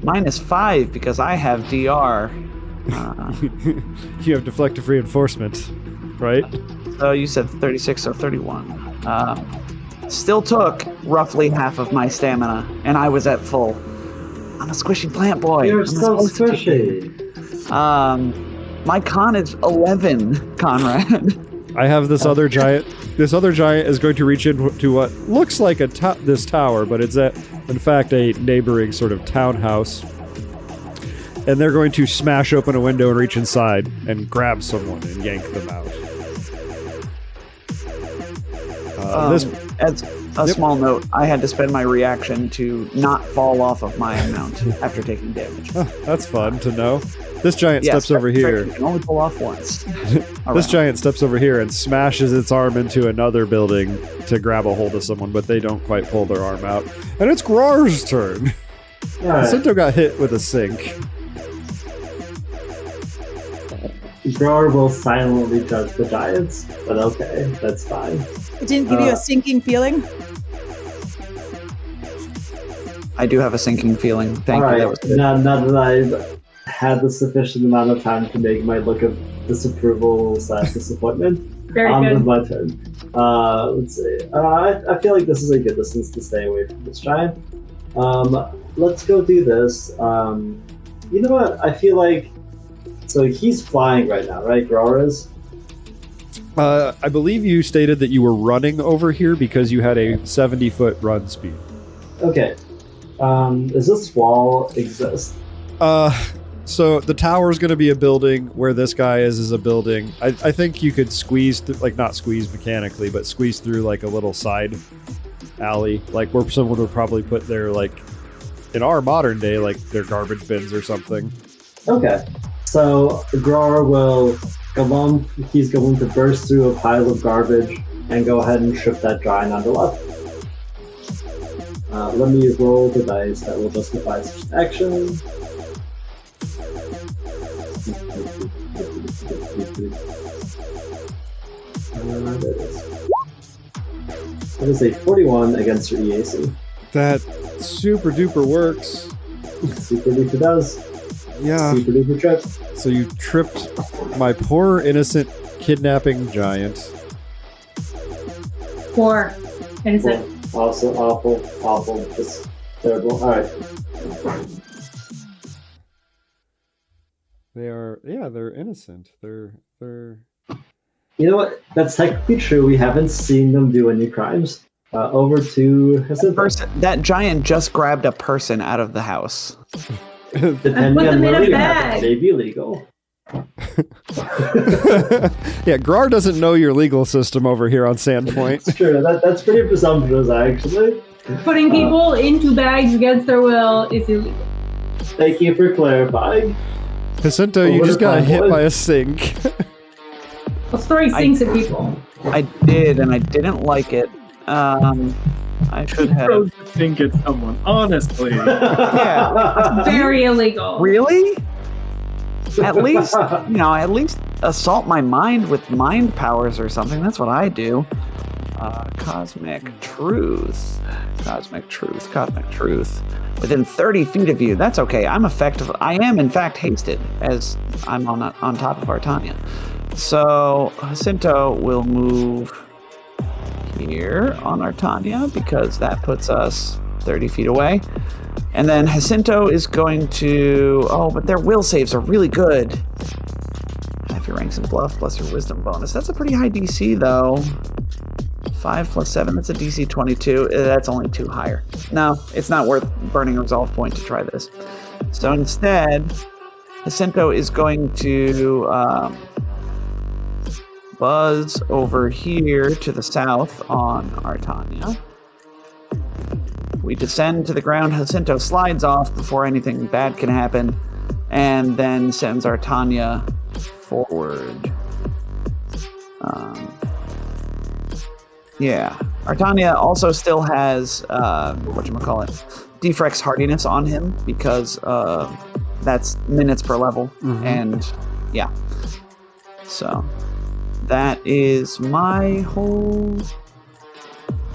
Minus five because I have DR. Uh, you have deflective reinforcement, right? so you said 36 or 31. Uh, still took roughly half of my stamina, and I was at full. I'm a squishy plant boy. You're I'm so supposed squishy. Um, my con is 11, Conrad. I have this other giant. This other giant is going to reach into what looks like a to- this tower, but it's a, in fact a neighboring sort of townhouse. And they're going to smash open a window and reach inside and grab someone and yank them out. Uh, Um, this as a Yep. small note, I had to spend my reaction to not fall off of my mount after taking damage. oh, that's fun to know. This giant Yes, steps over here. You can only pull off once. This Around. giant steps over here and smashes its arm into another building to grab a hold of someone, but they don't quite pull their arm out. And it's Grar's turn. Alright. Sinto got hit with a sink. Grar will silently judge the giants, but okay, that's fine. It didn't give you Uh, a sinking feeling. I do have a sinking feeling. Thank you. Alright, That was good. now, now that I've had the sufficient amount of time to make my look of disapproval slash disappointment, Very on good. with my turn. Uh, let's see. Uh, I, I feel like this is a good distance to stay away from this giant. Um, let's go do this. Um, you know what? I feel like so he's flying right now, right? Grar is. Uh, I believe you stated that you were running over here because you had a 70 foot run speed. Okay. Um, does this wall exist? Uh, so the tower is going to be a building where this guy is is a building. I, I think you could squeeze th- like not squeeze mechanically, but squeeze through like a little side alley, like where someone would probably put their like in our modern day like their garbage bins or something. Okay. So Grar will come on. He's going to burst through a pile of garbage and go ahead and trip that giant on the left. Uh, let me roll the dice that will justify such action. There it is. That is say 41 against your EAC. That super duper works. Super duper does. Yeah. Super duper trip. So you tripped my poor innocent kidnapping giant. Four. Innocent. Also awful, awful, just terrible. Alright. They are yeah, they're innocent. They're they're You know what? That's technically true. We haven't seen them do any crimes. Uh, over to Jacinto. Person, that giant just grabbed a person out of the house. Depending put on in where a you have bag. it, may be illegal. yeah, Grar doesn't know your legal system over here on Sandpoint. It's true. That, that's pretty presumptuous, actually. Putting Uh, people into bags against their will is illegal. Thank you for clarifying. Jacinto, Well, you just got hit would? by a sink. Well, story I- sinks at people. I did, and I didn't like it. Um, I should have. Throws the sink at someone. Honestly, Yeah. Very illegal. Really? At least, you know, at least assault my mind with mind powers or something. That's what I do. Uh, cosmic truth. Cosmic truth. Cosmic truth. Within 30 feet of you. That's okay. I'm effective. I am, in fact, hasted as I'm on on top of Artania. So Jacinto will move here on Artania because that puts us 30 feet away. And then Jacinto is going to. Oh, but their will saves are really good. Half your ranks and bluff plus your wisdom bonus. That's a pretty high DC, though. 5 plus 7, that's a DC 22. Uh, That's only two higher. No, it's not worth burning a resolve point to try this. So instead, Jacinto is going to um, buzz over here to the south on Artania. We descend to the ground. Jacinto slides off before anything bad can happen, and then sends Artania forward. Um, yeah, Artania also still has uh, what you call it, Defrex hardiness on him because uh, that's minutes per level, Mhm. and yeah. So that is my whole.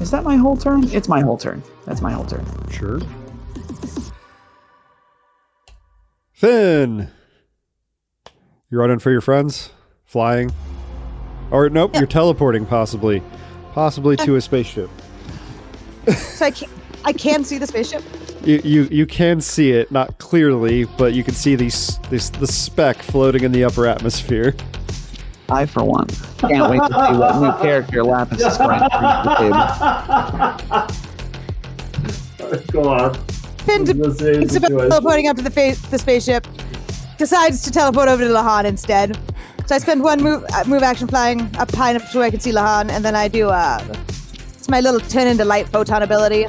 Is that my whole turn? It's my whole turn. That's my whole turn. Sure. Finn, you're running for your friends? Flying? Or nope, you're teleporting possibly, possibly to a spaceship. So I can I can see the spaceship. You, you you can see it not clearly, but you can see these this the speck floating in the upper atmosphere. I, for one, can't wait to see what new character Lapis is going to bring to the table. Go on. Finn de- Let's say thinks about teleporting up to the, fa- the spaceship. Decides to teleport over to Lahan instead. So I spend one move uh, move action flying up high enough to where I can see Lahan, and then I do uh, it's my little turn into light photon ability.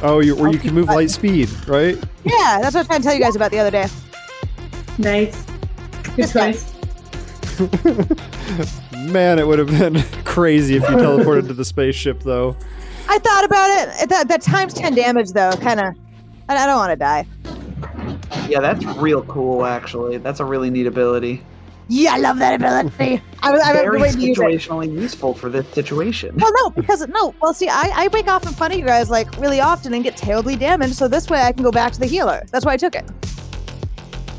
Oh, you or you I'll can move keep light speed, right? Yeah, that's what I was trying to tell you guys about the other day. Nice. Good choice. Man, it would have been crazy if you teleported to the spaceship, though. I thought about it. That, that times ten damage though, kind of. I, I don't want to die. Yeah, that's real cool, actually. That's a really neat ability. Yeah, I love that ability. I was I was Very waiting to use it. situationally useful for this situation. Well, no, because no. Well, see, I, I wake off in front of you guys like really often and get terribly damaged. So this way I can go back to the healer. That's why I took it.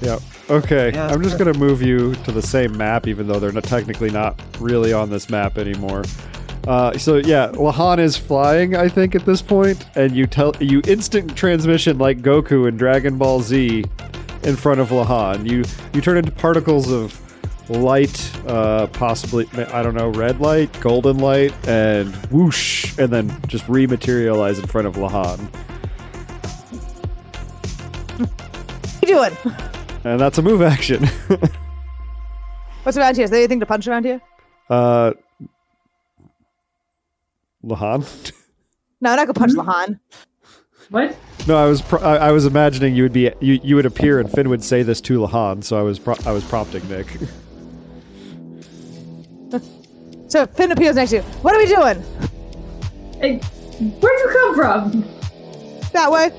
Yeah. Okay. Yeah, I'm just gonna move you to the same map, even though they're not technically not really on this map anymore. Uh, so yeah, Lahan is flying, I think, at this point, and you tell you instant transmission like Goku in Dragon Ball Z in front of Lahan. You you turn into particles of light, uh, possibly I don't know, red light, golden light, and whoosh, and then just rematerialize in front of Lahan. What you doing? And that's a move action. What's around here? Is there anything to punch around here? uh, Lahan. No, I'm not gonna punch Lahan. What? No, I was pro- I, I was imagining you would be you, you would appear and Finn would say this to Lahan, so I was pro- I was prompting Nick. So Finn appears next to you. What are we doing? Hey, where'd you come from? That way.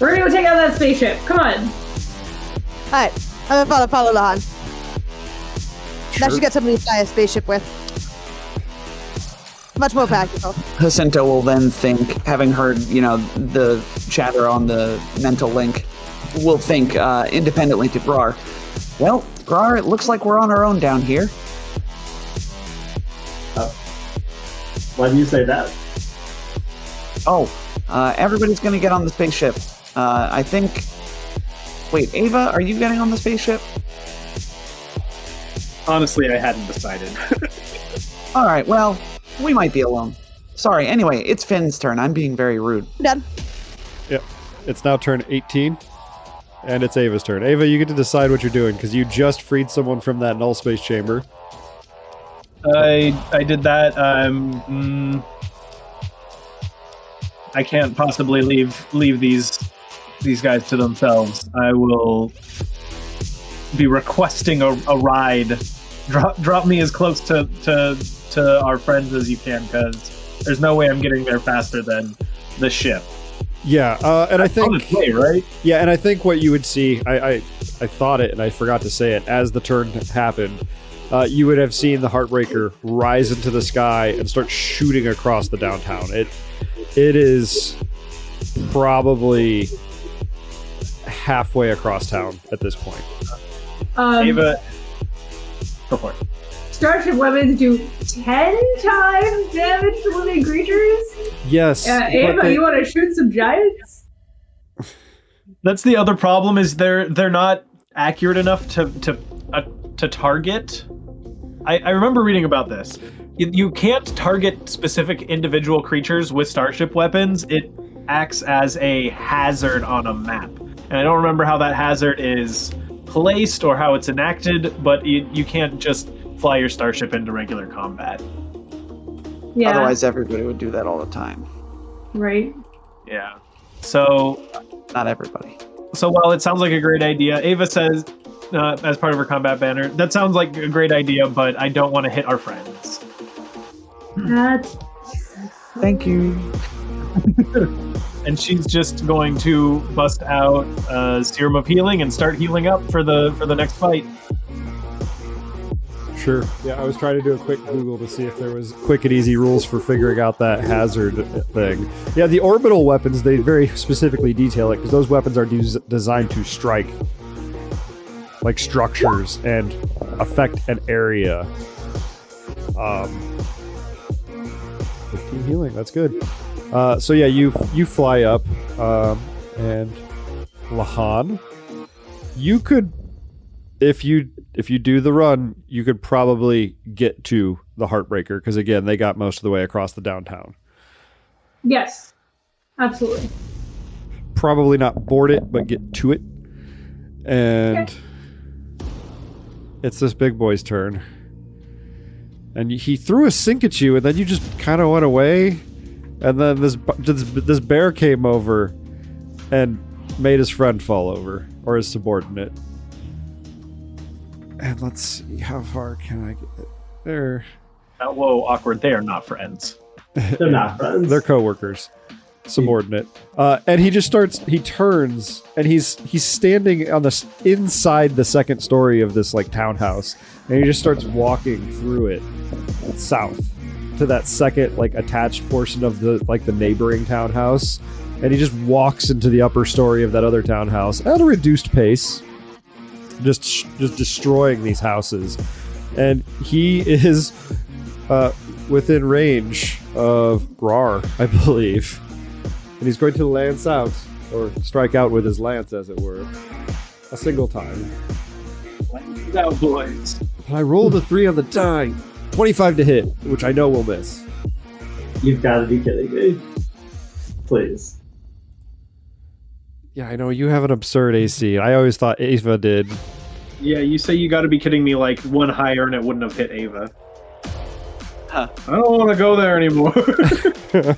We're gonna go take out that spaceship. Come on. All right, I'm gonna follow follow Lahan. Now Sure. she got somebody to fly a spaceship with. Much more practical. Jacinto will then think, having heard, you know, the chatter on the mental link, will think uh, independently to Grar. Well, Grar, it looks like we're on our own down here. Why do you say that? Oh, uh, everybody's going to get on the spaceship. Uh, I think. Wait, Ava, are you getting on the spaceship? Honestly, I hadn't decided. All right, well, we might be alone. Sorry, anyway, it's Finn's turn. I'm being very rude. I'm done. It's now turn 18, and it's Ava's turn. Ava, you get to decide what you're doing because you just freed someone from that null space chamber. I I did that. Um, mm, I can't possibly leave leave these these guys to themselves. I will be requesting a, a ride. Drop drop me as close to to to our friends as you can, because there's no way I'm getting there faster than the ship. Yeah, uh, and I think its way, right? Yeah, and I think what you would see, I, I, I thought it, and I forgot to say it as the turn happened. Uh, you would have seen the Heartbreaker rise into the sky and start shooting across the downtown. It, it is probably halfway across town at this point. Um, Ava, go for it. Starship weapons do 10 times damage to living creatures? Yes, Uh, Ava, they- you want to shoot some giants? That's the other problem is they're they're not accurate enough to to uh, to target. I, I remember reading about this. You, you can't target specific individual creatures with starship weapons. It acts as a hazard on a map. And I don't remember how that hazard is placed or how it's enacted, but you, you can't just fly your starship into regular combat. Yeah. Otherwise, everybody would do that all the time. Right. Yeah. So Not everybody. So while it sounds like a great idea, Ava says, uh, as part of her combat banner, that sounds like a great idea, but I don't want to hit our friends. That's. Thank you. And she's just going to bust out uh, serum of healing and start healing up for the for the next fight. Sure. Yeah, I was trying to do a quick Google to see if there was quick and easy rules for figuring out that hazard thing. Yeah, the orbital weapons they very specifically detail it because those weapons are des- designed to strike like structures and affect an area. Um, 15 healing. That's good. Uh, so yeah, you you fly up, um, and Lahan, you could if you if you do the run, you could probably get to the Heartbreaker because again, they got most of the way across the downtown. Yes. Absolutely. Probably not board it, but get to it. And it's this big boy's turn. And he threw a sink at you, and then you just kind of went away. And then this, this this bear came over and made his friend fall over, or his subordinate. And let's see, how far can I get there? Uh, whoa, awkward. They are not friends. They're not friends. They're coworkers, subordinate. Uh, and he just starts. He turns, and he's he's standing on this inside the second story of this like townhouse, and he just starts walking through it south to that second like attached portion of the like the neighboring townhouse, and he just walks into the upper story of that other townhouse at a reduced pace, just just destroying these houses, and he is uh, within range of Grar, I believe. And he's going to lance out, or strike out with his lance, as it were, a single time. Now, boys. But I rolled a three on the die. 25 to hit, which I know will miss. You've got to be kidding me. Please. Yeah, I know you have an absurd AC. I always thought Ava did. Yeah, you say you got to be kidding me. Like one higher, and it wouldn't have hit Ava. Huh. I don't want to go there anymore.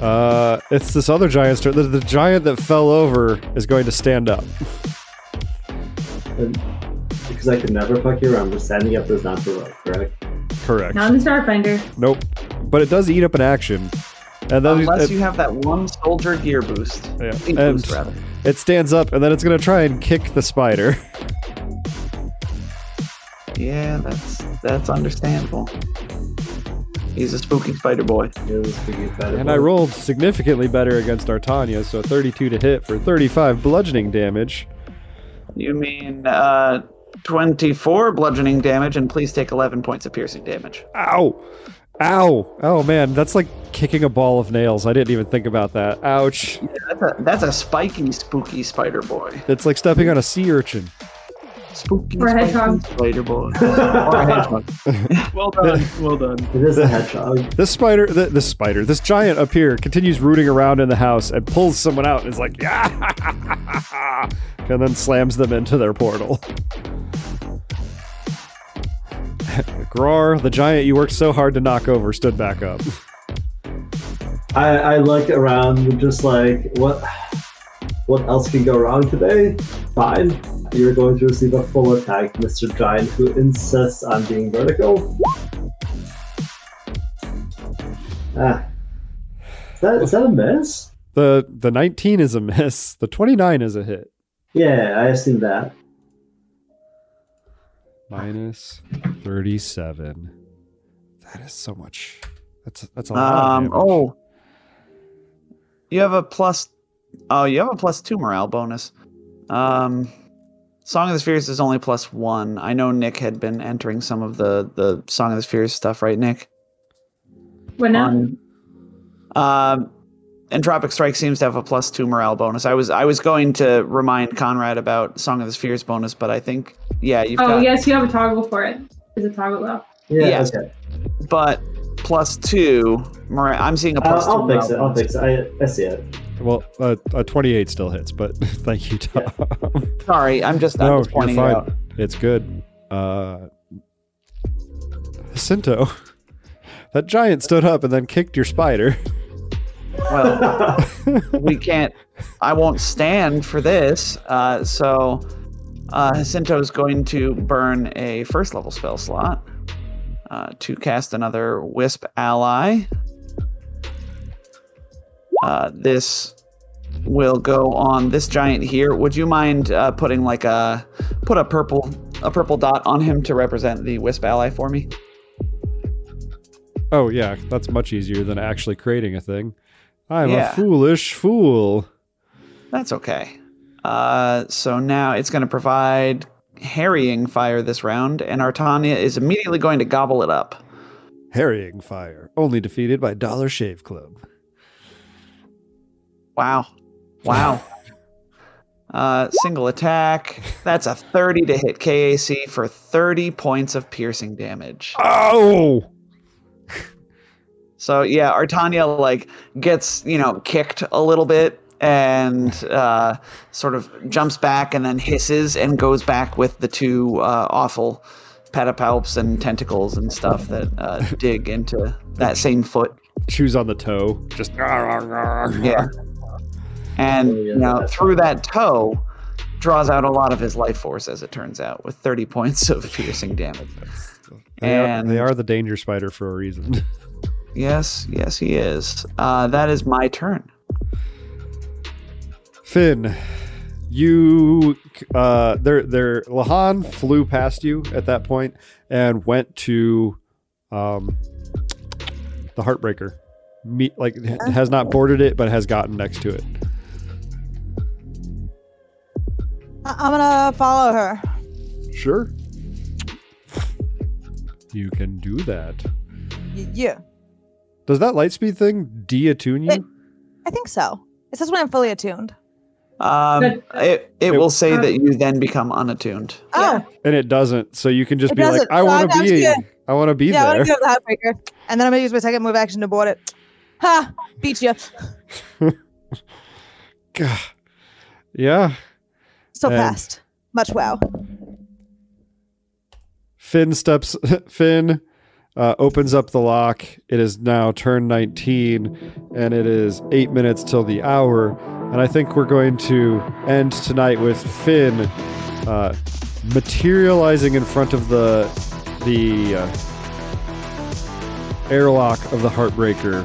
Uh, it's this other giant's turn. The, the giant that fell over is going to stand up. Because I could never fuck you around, but standing up does not provoke, correct? Correct. Not in the Starfinder. Nope. But it does eat up an action. And then Unless it, you have that one soldier gear boost. Yeah, and- boost, rather. it stands up, and then it's going to try and kick the spider. Yeah, that's that's understandable. He's a spooky spider boy. It was pretty bad. And I rolled significantly better against Artania, so 32 to hit for 35 bludgeoning damage. You mean uh, 24 bludgeoning damage, and please take 11 points of piercing damage. Ow! Ow! Oh man, that's like kicking a ball of nails. I didn't even think about that. Ouch. That's a, that's a spiky, spooky spider boy. It's like stepping on a sea urchin. Spooky, Or a spiky hedgehog. spider boy. or a hedgehog. well done. Well done. It is a hedgehog. This spider, th- this spider, this giant up here continues rooting around in the house and pulls someone out and is like, yeah, and then slams them into their portal. Grar, the giant you worked so hard to knock over, stood back up. I, I look around just like what what else can go wrong today? Fine. You're going to receive a full attack, Mr. Giant, who insists on being vertical. Ah. Is that, is that a miss? The the 19 is a miss. The 29 is a hit. Yeah, I assume that. Minus 37. That is so much. That's that's a lot. Um, damage. oh. You have a plus. Oh, you have a plus two morale bonus. Um, Song of the Spheres is only plus one. I know Nick had been entering some of the the Song of the Spheres stuff, right, Nick? What now? On- um, Entropic Strike seems to have a plus two morale bonus. I was I was going to remind Conrad about Song of the Spheres bonus, but I think yeah, you've Oh got yes, you have a toggle for it. There's a toggle though. Yeah, Yeah. okay. but plus two. Mora- I'm seeing a I'll, plus two. I'll fix it. I'll fix it. I, I see it. Well, uh, a 28 still hits, but thank you, Tom. Sorry, I'm just, I'm no, just you're pointing it fine. out. It's good. Uh, Jacinto, that giant stood up and then kicked your spider. Well, we can't. I won't stand for this. Uh, so, uh, Jacinto is going to burn a first level spell slot uh, to cast another Wisp ally. Uh, this will go on this giant here. Would you mind uh, putting like a put a purple a purple dot on him to represent the Wisp ally for me? Oh, yeah, that's much easier than actually creating a thing. I'm Yeah. a foolish fool. That's okay. Uh, so now it's going to provide harrying fire this round, and Artania is immediately going to gobble it up. Harrying fire, only defeated by Dollar Shave Club. Wow. Wow. Uh, single attack. That's a 30 to hit KAC for 30 points of piercing damage. Oh! So yeah, Artania like gets you know kicked a little bit and uh, sort of jumps back and then hisses and goes back with the two uh, awful pedipalps and tentacles and stuff that uh, dig into that same foot. Shoes on the toe. Just. Yeah, and Oh, yeah, you know through that toe draws out a lot of his life force as it turns out with 30 points of piercing damage. They are, And- they are the danger spider for a reason. Yes, yes, he is. Uh, that is my turn. Finn, you uh there there Lahan flew past you at that point and went to um the heartbreaker. Meet like has not boarded it but has gotten next to it. I'm gonna follow her. Sure. You can do that. Y- yeah, Does that lightspeed thing de-attune you? I think so. It says when I'm fully attuned. Um, it, it It- will say that you then become unattuned. Oh, and it doesn't. So you can just It be like, doesn't. I So want I'm to be, actually- I want to be yeah, I there. want to go to the heartbreaker, and then I'm gonna use my second move action to board it. Ha! Beat you. God. Yeah. So And- fast. Much wow. Finn steps. Finn uh, opens up the lock. It is now turn 19, and it is eight minutes till the hour. And I think we're going to end tonight with Finn uh, materializing in front of the the uh, airlock of the Heartbreaker.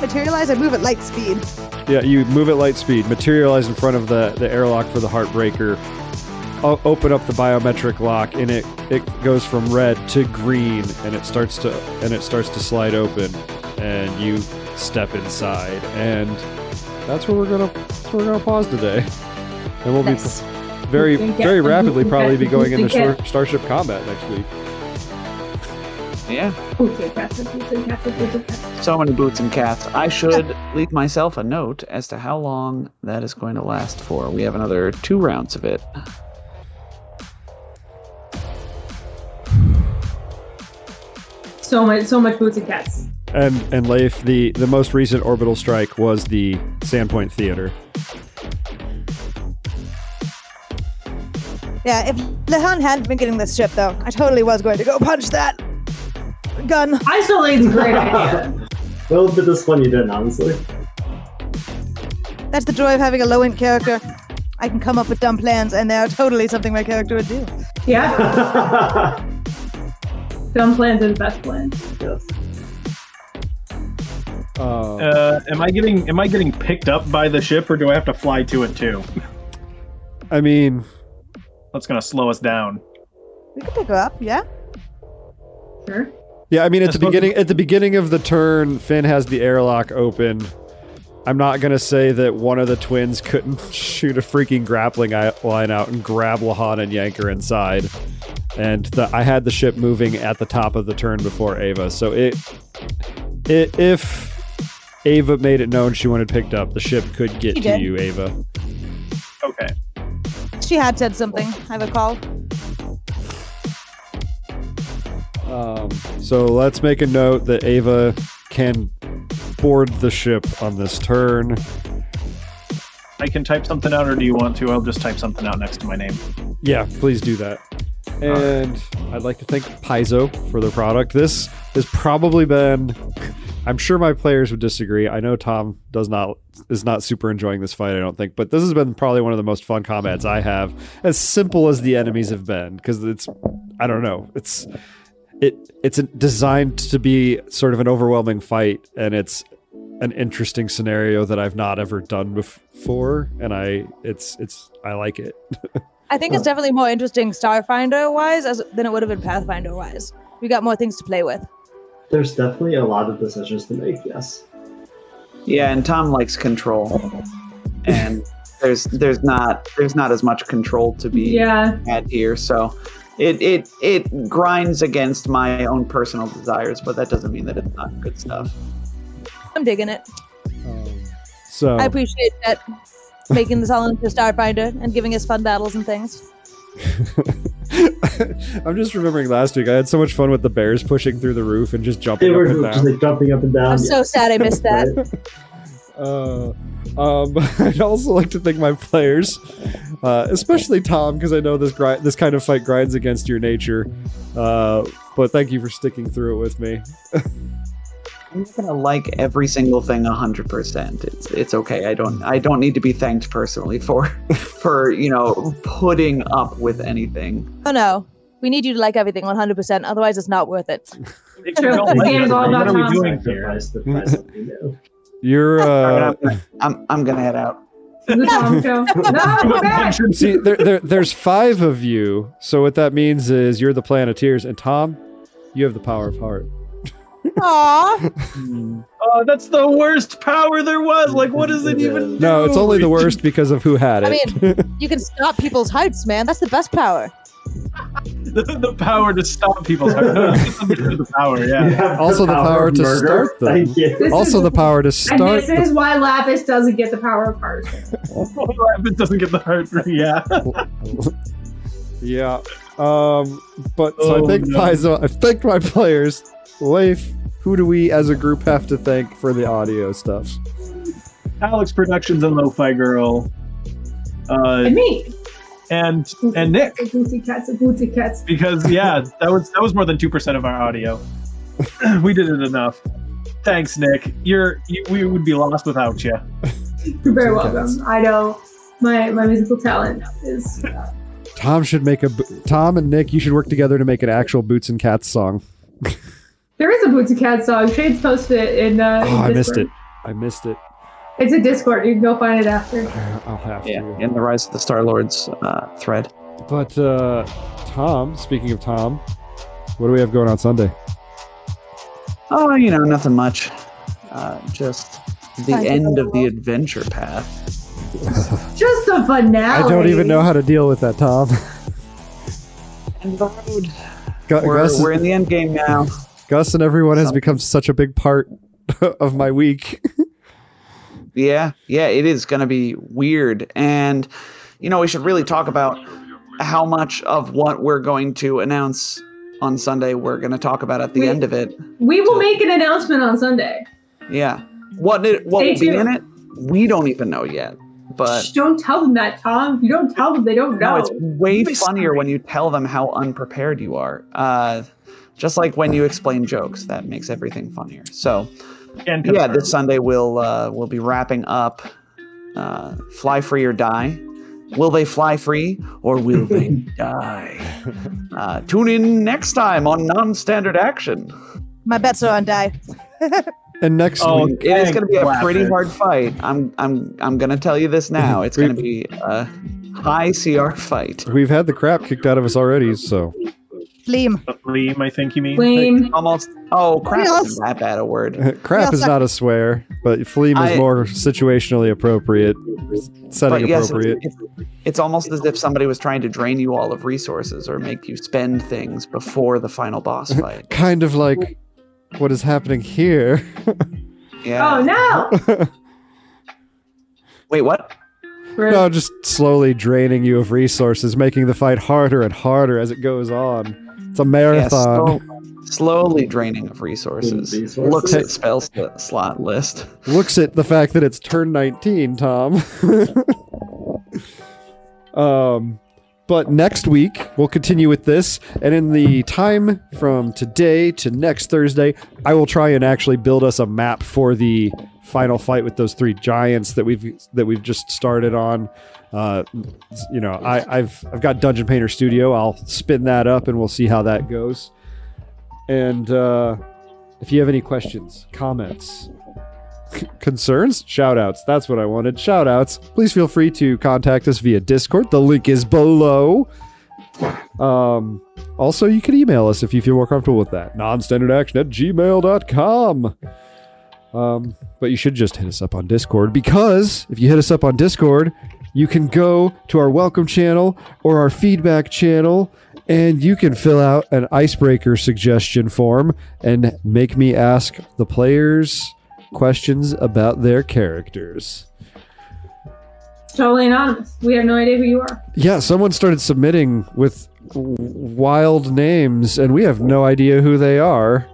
Materialize. and move at light speed. Yeah, you move at light speed, materialize in front of the, the airlock for the Heartbreaker, o- open up the biometric lock, and it it goes from red to green, and it starts to and it starts to slide open, and you step inside, and that's where we're gonna that's where we're gonna pause today, and we'll Nice. be very Boots very rapidly probably be going into Star- Starship Combat next week. Yeah, Boots and cats, boots and cats, boots and cats. so many boots and cats. I should leave myself a note as to how long that is going to last for. We have another two rounds of it. So much, so much boots and cats. And and Leif, the the most recent orbital strike was the Sandpoint Theater. Yeah, if Lahan hadn't been getting this ship, though, I totally was going to go punch that gun. I still think it's a great idea. Well, a bit disappointed you didn't, honestly. That's the joy of having a low-end character. I can come up with dumb plans, and they are totally something my character would do. Yeah, dumb plans are the best plans. yes. Uh, Uh, am I getting am I getting picked up by the ship, or do I have to fly to it too? I mean, That's gonna slow us down. We can pick her up, yeah? Sure. Yeah, I mean at I the suppose- beginning at the beginning of the turn, Finn has the airlock open. I'm not gonna say that one of the twins couldn't shoot a freaking grappling line out and grab Lahan and yank her inside. And the, I had the ship moving at the top of the turn before Ava, so it, it if Ava made it known she wanted picked up. The ship could get She to did. you, Ava. Okay. She had said something, I recall. Um, so let's make a note that Ava can board the ship on this turn. I can type something out, or do you want to? I'll just type something out next to my name. Yeah, please do that. And I'd like to thank Paizo for their product. This has probably been I'm sure my players would disagree. I know Tom does not is not super enjoying this fight, I don't think, but this has been probably one of the most fun combats I have. As simple as the enemies have been, because it's I don't know, it's it it's designed to be sort of an overwhelming fight, and it's an interesting scenario that I've not ever done before, and I it's it's I like it. I think it's definitely more interesting Starfinder wise as than it would have been Pathfinder wise. We got more things to play with. There's definitely a lot of decisions to make. Yes. Yeah, and Tom likes control, and there's there's not there's not as much control to be Yeah. had here, so it it it grinds against my own personal desires, but that doesn't mean that it's not good stuff. I'm digging it. Um, so I appreciate that making this all into Starfinder and giving us fun battles and things. I'm just remembering last week I had so much fun with the bears pushing through the roof and just jumping They jumping were up and just down. like jumping up and down. I'm so sad I missed that. Uh, um, I'd also like to thank my players, uh, especially Tom, because I know this gri- this kind of fight grinds against your nature. Uh, but thank you for sticking through it with me. I'm not gonna like every single thing hundred percent. It's it's okay. I don't I don't need to be thanked personally for for you know putting up with anything. Oh no. We need you to like everything 100%, otherwise it's not worth it. If true. Like it, what are we doing here? Sacrifice to try something new. You're uh, I'm, gonna, I'm I'm gonna head out. The No, see there, there there's five of you, so what that means is you're the Planeteers, and Tom, you have the power of heart. Aww. Oh, that's the worst power there was. Like, what does it even? No, it's only the worst because of who had it. I it. You can stop people's hearts, man. That's the best power. the, the power to stop people's hearts. No, you just understood the power. You Yeah. Also the power of to murder. start them. Thank you. This also, is- the power to start. And start. this is why Lapis doesn't get the power of heart. it doesn't get the heart. Yeah. yeah. Um. But so Oh, I think no. Paizo. I thanked my players. Leif, who do we as a group have to thank for the audio stuff? Alex Productions and Lo-Fi Girl. Uh, And me. and and Nick. Booty cats and booty cats. because yeah, that was that was more than two percent of our audio. we did it enough. Thanks, Nick. You're you, we would be lost without you. You're very Booty cats. welcome. I know my, my musical talent is. Uh, Tom should make a. Tom and Nick, you should work together to make an actual Boots and Cats song. there is a booty cat song. Shades posted it in. Uh, in Oh, I missed it. I missed it. It's a Discord. You can go find it after. I'll have Yeah, to. in the Rise of the Star Lords uh, thread. But uh, Tom, speaking of Tom, what do we have going on Sunday? Oh, you know, nothing much. Uh, just the Time to end of the adventure path. Just the finale. I don't even know how to deal with that, Tom. And the road. Gu- We're, Gus, we're in the end game now. Gus and everyone has become such a big part of my week. Yeah, yeah, it is going to be weird. And, you know, we should really talk about how much of what we're going to announce on Sunday we're going to talk about at the Wait. end of it. We will make an announcement on Sunday. Yeah. What it, what Stay will be in it, we don't even know yet. But Shh, don't tell them that, Tom. You don't tell them, they don't no, know. it's way funnier when you tell them how unprepared you are. Uh, just like when you explain jokes, that makes everything funnier. So, And yeah, this Sunday we'll uh, we'll be wrapping up uh, Fly Free or Die. Will they fly free or will they die? Uh, tune in next time on Non-Standard Action. My bets are on die. And next Oh, week, It is going to be a pretty Lapis. hard fight. I'm I'm I'm going to tell you this now. It's going to be a high CR fight. we've had the crap kicked out of us already, so Fleam. Liam, I think you mean. Lame. Almost. Oh, crap! else? Isn't that bad a word? crap Yeah, is so- not a swear, but fleem is I- more situationally appropriate, setting yes, appropriate. it's, it's, it's almost as if somebody was trying to drain you all of resources or make you spend things before the final boss fight. kind of like what is happening here. Yeah. Oh no! Wait, what? no, just slowly draining you of resources, making the fight harder and harder as it goes on. It's a Yeah, marathon. slow- slowly draining of resources. Resources. Looks at spell sl- slot list. Looks at the fact that it's turn 19, Tom. um, but next week, we'll continue with this. And in the time from today to next Thursday, I will try and actually build us a map for the final fight with those three giants that we've that we've just started on. Uh, you know, I, I've I've got Dungeon Painter Studio. I'll spin that up and we'll see how that goes. And uh, if you have any questions, comments, concerns, shout outs. That's what I wanted. Shout outs. Please feel free to contact us via Discord. The link is below. Um, also, you can email us if you feel more comfortable with that. Nonstandardaction at gmail.com. Um, but you should just hit us up on Discord because if you hit us up on Discord, you can go to our welcome channel or our feedback channel and you can fill out an icebreaker suggestion form and make me ask the players questions about their characters. Totally anonymous. We have no idea who you are. Yeah, someone started submitting with wild names and we have no idea who they are.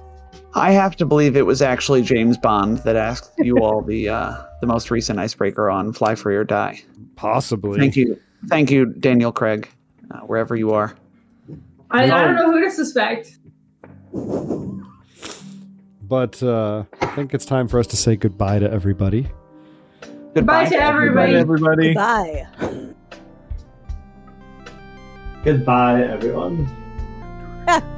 I have to believe it was actually James Bond that asked you all the uh, the most recent icebreaker on Fly Free or Die. Possibly. Thank you, thank you, Daniel Craig, uh, wherever you are. I, I don't know who to suspect. But uh, I think it's time for us to say goodbye to everybody. Goodbye to everybody. everybody. Goodbye. Goodbye, everyone.